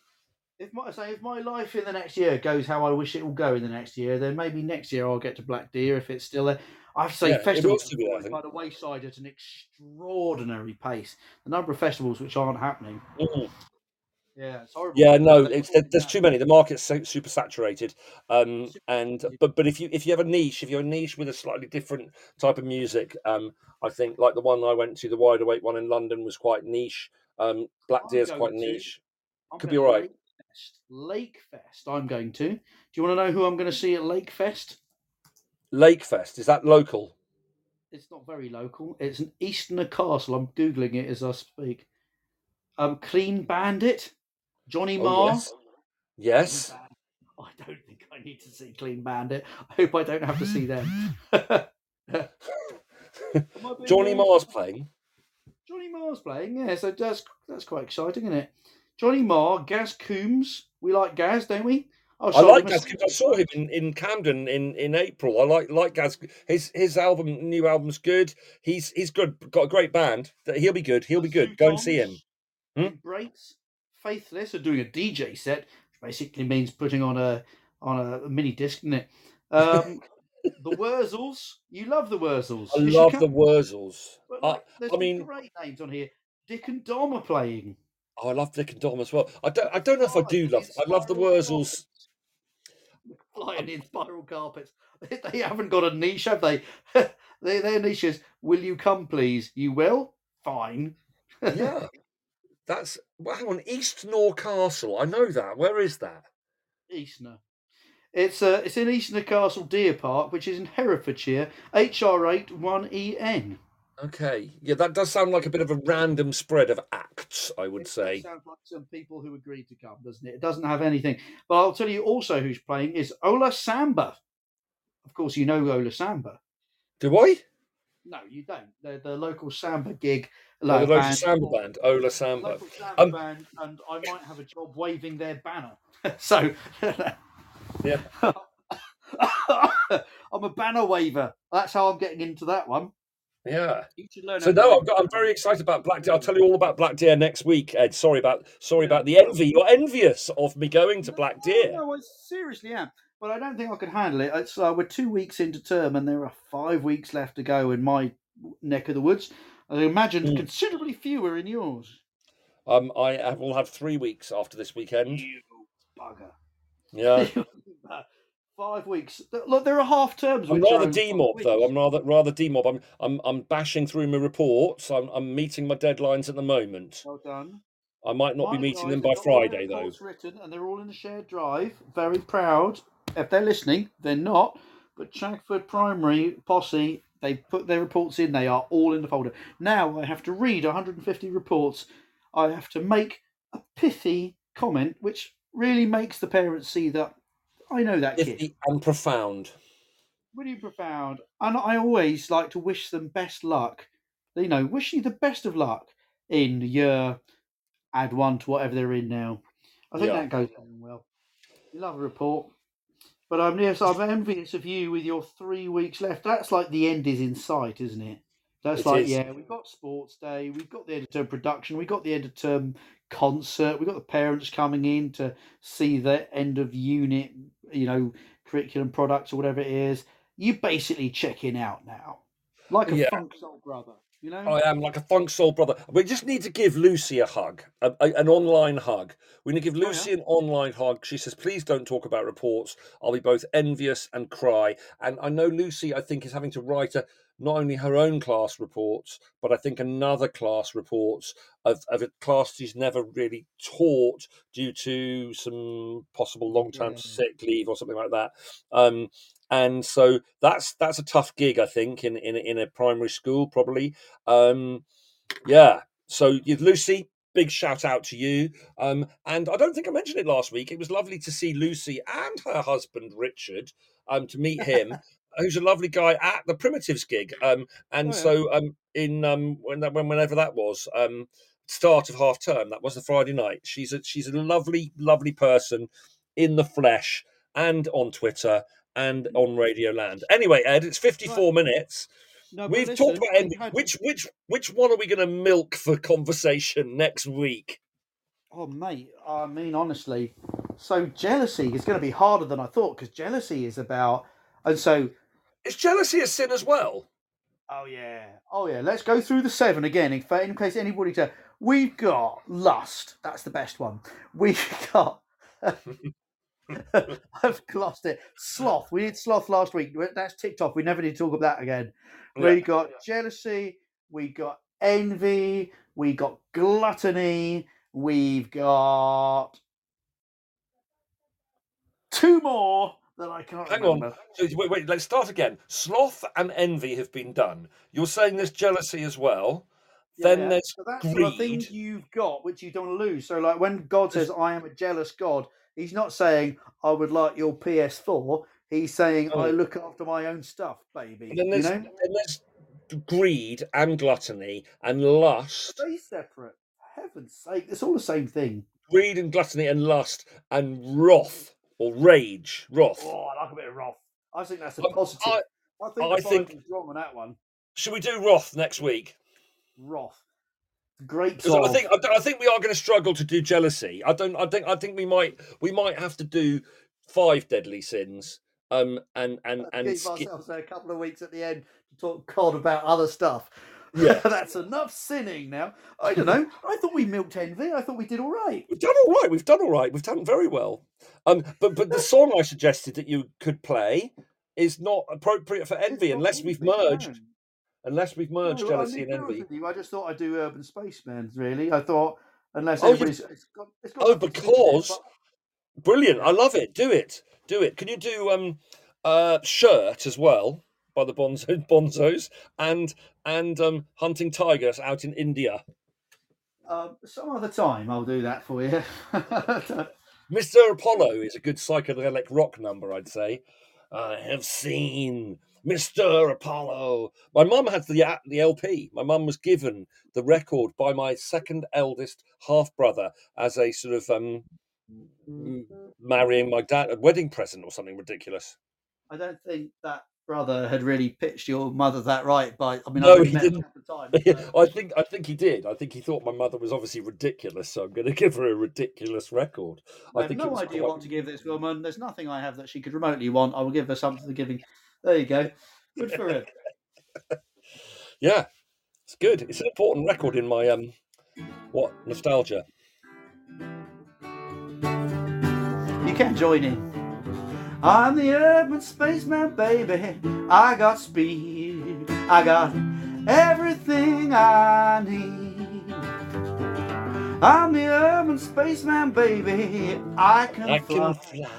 If my say if my life in the next year goes how I wish it will go in the next year, then maybe next year I'll get to Black Deer if it's still there. I have to say, Yeah, festivals still be by the wayside at an extraordinary pace. The number of festivals which aren't happening. Mhm. Yeah, it's horrible. Yeah, no, it's there's too many. The market's so, super saturated. Um, and but but if you if you have a niche, if you're a niche with a slightly different type of music, um, I think like the one I went to, the Wide Awake one in London was quite niche. Um, Black Deer's quite to- niche. I'm could be alright. Lake Fest. Lake Fest. I'm going to. Do you want to know who I'm going to see at Lake Fest? Lakefest is that local? It's not very local. It's an Eastnor Castle. I'm googling it as I speak. Um, Clean Bandit, Johnny Oh, Marr. yes. Yes. <laughs> I don't think I need to see Clean Bandit. I hope I don't have to see them. <laughs> Am I being Johnny rude? Marr's playing. Johnny Marr's playing, yeah, so that's that's quite exciting, isn't it? Johnny Marr, Gaz Coombs. We like Gaz, don't we? Oh, I like Gaz. 'cause I saw him in, in Camden in, in April. I like like Gaz. His his album, new album's good. He's he's good. Got a great band. He'll be good. He'll be good. Go and see him. Hmm? Embrace, Faithless are doing a DJ set, which basically means putting on a on a mini disc, isn't it? Um, <laughs> the Wurzels, you love the Wurzels. I love the Wurzels. but, I, there's I some mean, great names on here. Dick and Dom are playing. Oh, I love Dick and Dom as well. I don't I don't know if I Oh, do love. I love the Wurzels. Flying Inspiral Carpets. <laughs> They haven't got a niche, have they? <laughs> they their niche is, will you come please? You will? Fine. <laughs> Yeah, that's. Well, hang on, Eastnor Castle. I know that. Where is that? Eastnor. It's uh, it's in Eastnor Castle Deer Park, which is in Herefordshire, HR8 1EN. Okay, yeah, that does sound like a bit of a random spread of acts. I would It say. sounds like some people who agreed to come, doesn't it? It doesn't have anything. But I'll tell you also who's playing is Ola Samba. Of course, you know Ola Samba. Do I? No, you don't. They're the local samba gig. Oh, the local band. samba band, Ola Samba. Local samba Um, band, and I might have a job waving their banner. <laughs> so, Yeah. <laughs> I'm a banner waver. That's how I'm getting into that one. Yeah. You should learn. So how to no, I've got, I'm very excited about Black Deer. I'll tell you all about Black Deer next week, Ed. Sorry about sorry about the envy. You're envious of me going to Black No, Deer. No, I seriously am. But I don't think I could handle it. It's uh, we're two weeks into term, and there are five weeks left to go in my neck of the woods. I imagine Mm. considerably fewer in yours. Um, I will have three weeks after this weekend. You bugger. Yeah. <laughs> five weeks. Look, there are half terms. I'm rather demob though. I'm rather rather demob. I'm I'm I'm bashing through my reports. I'm I'm meeting my deadlines at the moment. Well done. I might not be meeting them by Friday though. reports Written and they're all in the shared drive. Very proud. If they're listening, they're not. But Chagford Primary Posse, they put their reports in. They are all in the folder. Now I have to read 150 reports. I have to make a pithy comment, which really makes the parents see that I know that kid. And profound. really profound. And I always like to wish them best luck. You know, wish you the best of luck in your add one to whatever they're in now. I think Yeah. that goes down well. You love a report. But um, yes, I'm envious of you with your three weeks left. That's like the end is in sight, isn't it? That's It like, is. yeah, we've got sports day, we've got the end of term production, we've got the end of term concert, we've got the parents coming in to see the end of unit, you know, curriculum products or whatever it is. You're basically checking out now. Like a Yeah. funk soul brother, you know? I am like a funk soul brother. We just need to give Lucy a hug, a, a- an online hug. We need to give Oh, yeah? Lucy an online hug. She says, please don't talk about reports. I'll be both envious and cry. And I know Lucy, I think, is having to write a, not only her own class reports, but I think another class reports of, of a class she's never really taught due to some possible long term Yeah. sick leave or something like that. Um, and so that's that's a tough gig, I think, in in, a- in a primary school, probably. Um, yeah. So Lucy, big shout out to you. Um, and I don't think I mentioned it last week. It was lovely to see Lucy and her husband Richard. Um, to meet him, <laughs> who's a lovely guy at the Primitives gig. Um, and Oh, yeah. so um, in um, when that when whenever that was. Um, start of half term that was the friday night she's a she's a lovely lovely person in the flesh and on twitter and mm. on radio land anyway ed it's 54 minutes No, We've listen, talked about had- Which which which one are we going to milk for conversation next week? Oh, mate, I mean, honestly. So, jealousy is going to be harder than I thought because jealousy is about. And so, Is jealousy a sin as well? oh, yeah. Oh, yeah. Let's go through the seven again in, in case anybody. We've got lust. That's the best one. We've <laughs> got. <laughs> <laughs> I've lost it. Sloth. We did sloth last week. That's ticked off. We never need to talk about that again. We got jealousy. We got envy. We got gluttony. We've got two more. that I can't Hang remember. on. Wait, wait, let's start again. Sloth and envy have been done. You're saying there's jealousy as well. then Yeah, there's so that's the thing you've got, which you don't lose. So, like when God says, "I am a jealous God," He's not saying, "I would like your PS4." He's saying, "I Oh. look after my own stuff, baby." And then You there's, know, then there's greed and gluttony and lust. stay separate. For heaven's sake, it's all the same thing. Greed and gluttony and lust and wrath or rage. Wrath. Oh, I like a bit of wrath. I think that's a positive. I- I, think I think- wrong on that one. Should we do wrath next week? Wrath. Grapes Because I think I, I think we are going to struggle to do jealousy. I don't. I think I think we might we might have to do five deadly sins. Um and and and give skip, ourselves a couple of weeks at the end to talk God about other stuff. Yeah. <laughs> that's enough sinning now. I don't know. I thought we milked envy. I thought we did all right. We've done all right. We've done all right. We've done very well. Um, but but the song I suggested that you could play is not appropriate for envy unless we've envy, merged. Unless we've merged No, jealousy and envy. I just thought I'd do Urban Spaceman. Really, I thought unless Oh, you- everybody's it's got, it's got Oh, nothing to do with it, because but- brilliant! I love it. Do it. Do it. Can you do um uh shirt as well by the Bonzo <laughs> Bonzos and and um hunting tigers out in India. um, some other time I'll do that for you. <laughs> Mr. Apollo is a good psychedelic rock number, I'd say. I have seen Mr. Apollo. My mum had the the LP. My mum was given the record by my second eldest half brother as a sort of um marrying my dad a wedding present or something ridiculous. I don't think that brother had really pitched your mother that right. By I mean, No, I've he met didn't. a couple of times. but- I think I think he did. I think he thought my mother was obviously ridiculous, so I'm going <laughs> to give her a ridiculous record. I I have no idea quite- what to give this woman. There's nothing I have that she could remotely want. I will give her something to giving. There you go. Good for her. <laughs> Yeah, it's good. It's an important record in my um, what nostalgia. You can join in. I'm the urban spaceman, baby. I got speed. I got everything I need. I'm the urban spaceman, baby. I can I fly. can fly,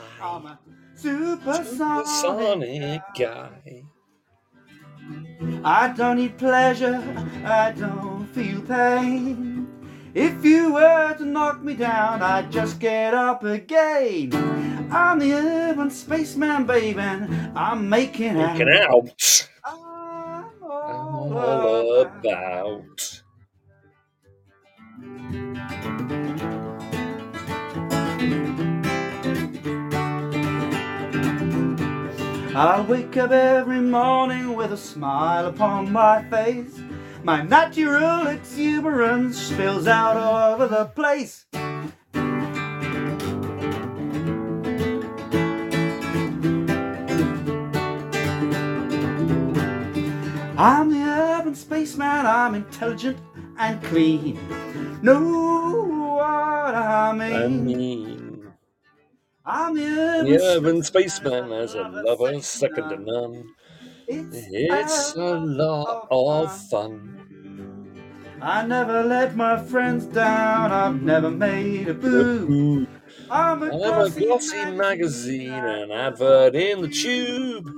Supersonic. sonic guy. I don't need pleasure, I don't feel pain. If you were to knock me down, I'd just get up again. I'm the urban spaceman, baby. I'm making out. Out, I'm I'm all all about- about. I wake up every morning with a smile upon my face. My natural exuberance spills out all over the place. I'm the urban spaceman, I'm intelligent and clean. Know what I mean? I mean, I'm the urban, the urban spaceman has a lover second to none. It's, It's a lot of fun. I never let my friends down. I've never made a boo. <laughs> I'm a I'm a glossy, magazine, an advert in the tube.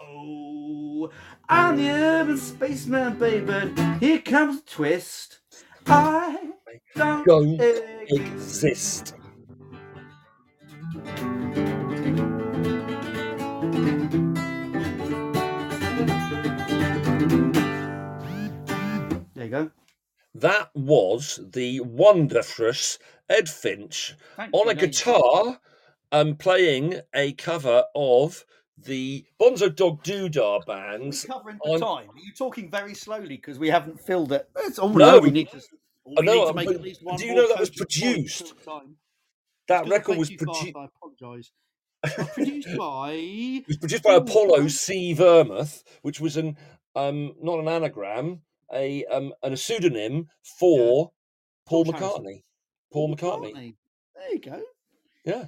Oh, I'm the urban spaceman, baby. Here comes a twist. I don't, Don't exist. Exist. There you go. That was the wonderful Ed Finch Thank on you, a there you go. guitar, um, playing a cover of the Bonzo Dog Doodah band's. Covering the on- time. Are you talking very slowly because we haven't filled it? It's all No, no, we we- need to. We I know, need to make but at least one do you know that was produced? At a time. That record was produced. I apologise. Produced by. It was produced by <laughs> Apollo. C. Vermouth, which was an um, not an anagram, a um, and a pseudonym for Paul George Harrison. McCartney. Paul McCartney. There you go. Yeah.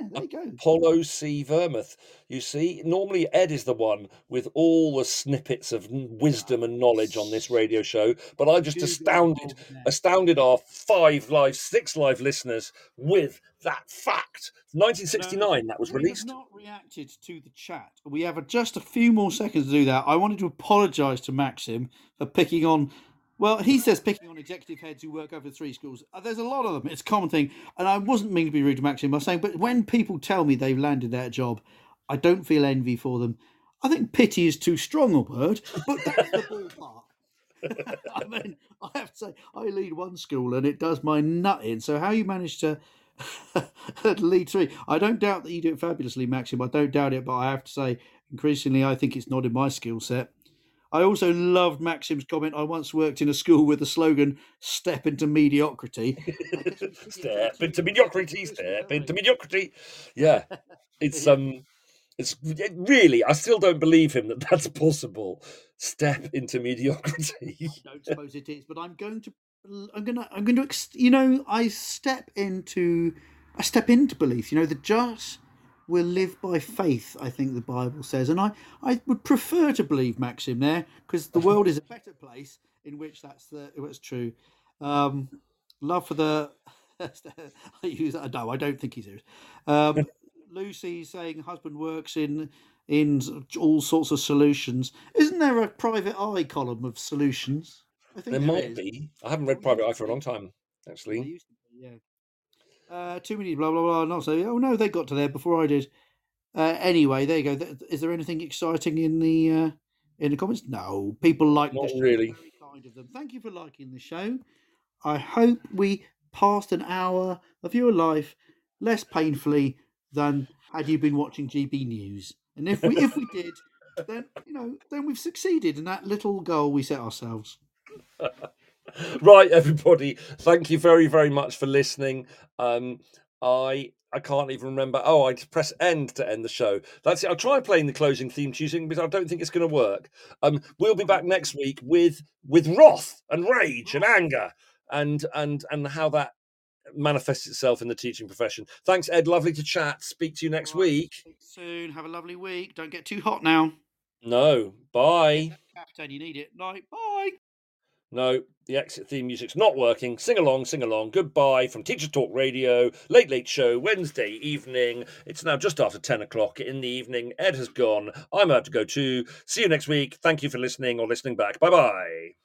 Yeah, there you go. Apollo C. Vermouth. You see, normally Ed is the one with all the snippets of wisdom and knowledge on this radio show, but I just astounded, astounded our five live, six live listeners with that fact. 1969, that was released. have not reacted to the chat. We have just a few more seconds to do that. I wanted to apologise to Maxim for picking on. Well, he says picking on executive heads who work over three schools. Uh, There's a lot of them. It's a common thing, and I wasn't meaning to be rude to Maxim by saying, but when people tell me they've landed that job, I don't feel envy for them. I think pity is too strong a word, but that's the ballpark. <laughs> I mean, I have to say, I lead one school and it does my nut in. So how you manage to <laughs> lead three, I don't doubt that you do it fabulously, Maxim. I don't doubt it, but I have to say, increasingly, I think it's not in my skill set. I also loved Maxim's comment. I once worked in a school with the slogan "Step into mediocrity." I guess we should get Step into mediocrity, step into mediocrity. Yeah, it's um, it's it really. I still don't believe him that that's possible. Step into mediocrity. I <laughs> don't suppose it is, but I'm going to, I'm gonna, I'm going to, you know, I step into, I step into belief. You know, the just will live by faith. I think the Bible says, and I, I would prefer to believe Maxim there because the world is a better place in which that's the, what's true. Um, love for the, <laughs> I use that. No, I don't think he's serious. Um, <laughs> Lucy saying husband works in in all sorts of solutions. Isn't there a private eye column of solutions? I think There might is. be. I haven't read Private Eye for a long time, actually. used to be, yeah. Uh, too many blah blah blah. Not so. Oh no, they got to there before I did. Uh, anyway, there you go. Is there anything exciting in the uh, in the comments? No, people like Not really. Kind of them. Thank you for liking the show. I hope we passed an hour of your life less painfully than had you been watching GB News. And if we if we <laughs> did, then you know, then we've succeeded in that little goal we set ourselves. <laughs> <laughs> right everybody thank you very very much for listening. Um i i can't even remember. Oh i just press end to end the show. That's it. I'll try playing the closing theme choosing but i don't think it's going to work. Um we'll be back next week with with wrath and rage and anger and and and how that manifests itself in the teaching profession. Thanks ed. Lovely to chat. Speak to you next Right, week. Soon. Have a lovely week. Don't get too hot now. no. Bye. Captain, you need it. Night. Bye. No, the exit theme music's not working. Sing along, sing along. Goodbye from Teacher Talk Radio, Late Late Show, Wednesday evening. It's now just after 10 o'clock in the evening. Ed has gone. I'm about to go too. See you next week. Thank you for listening or listening back. Bye bye.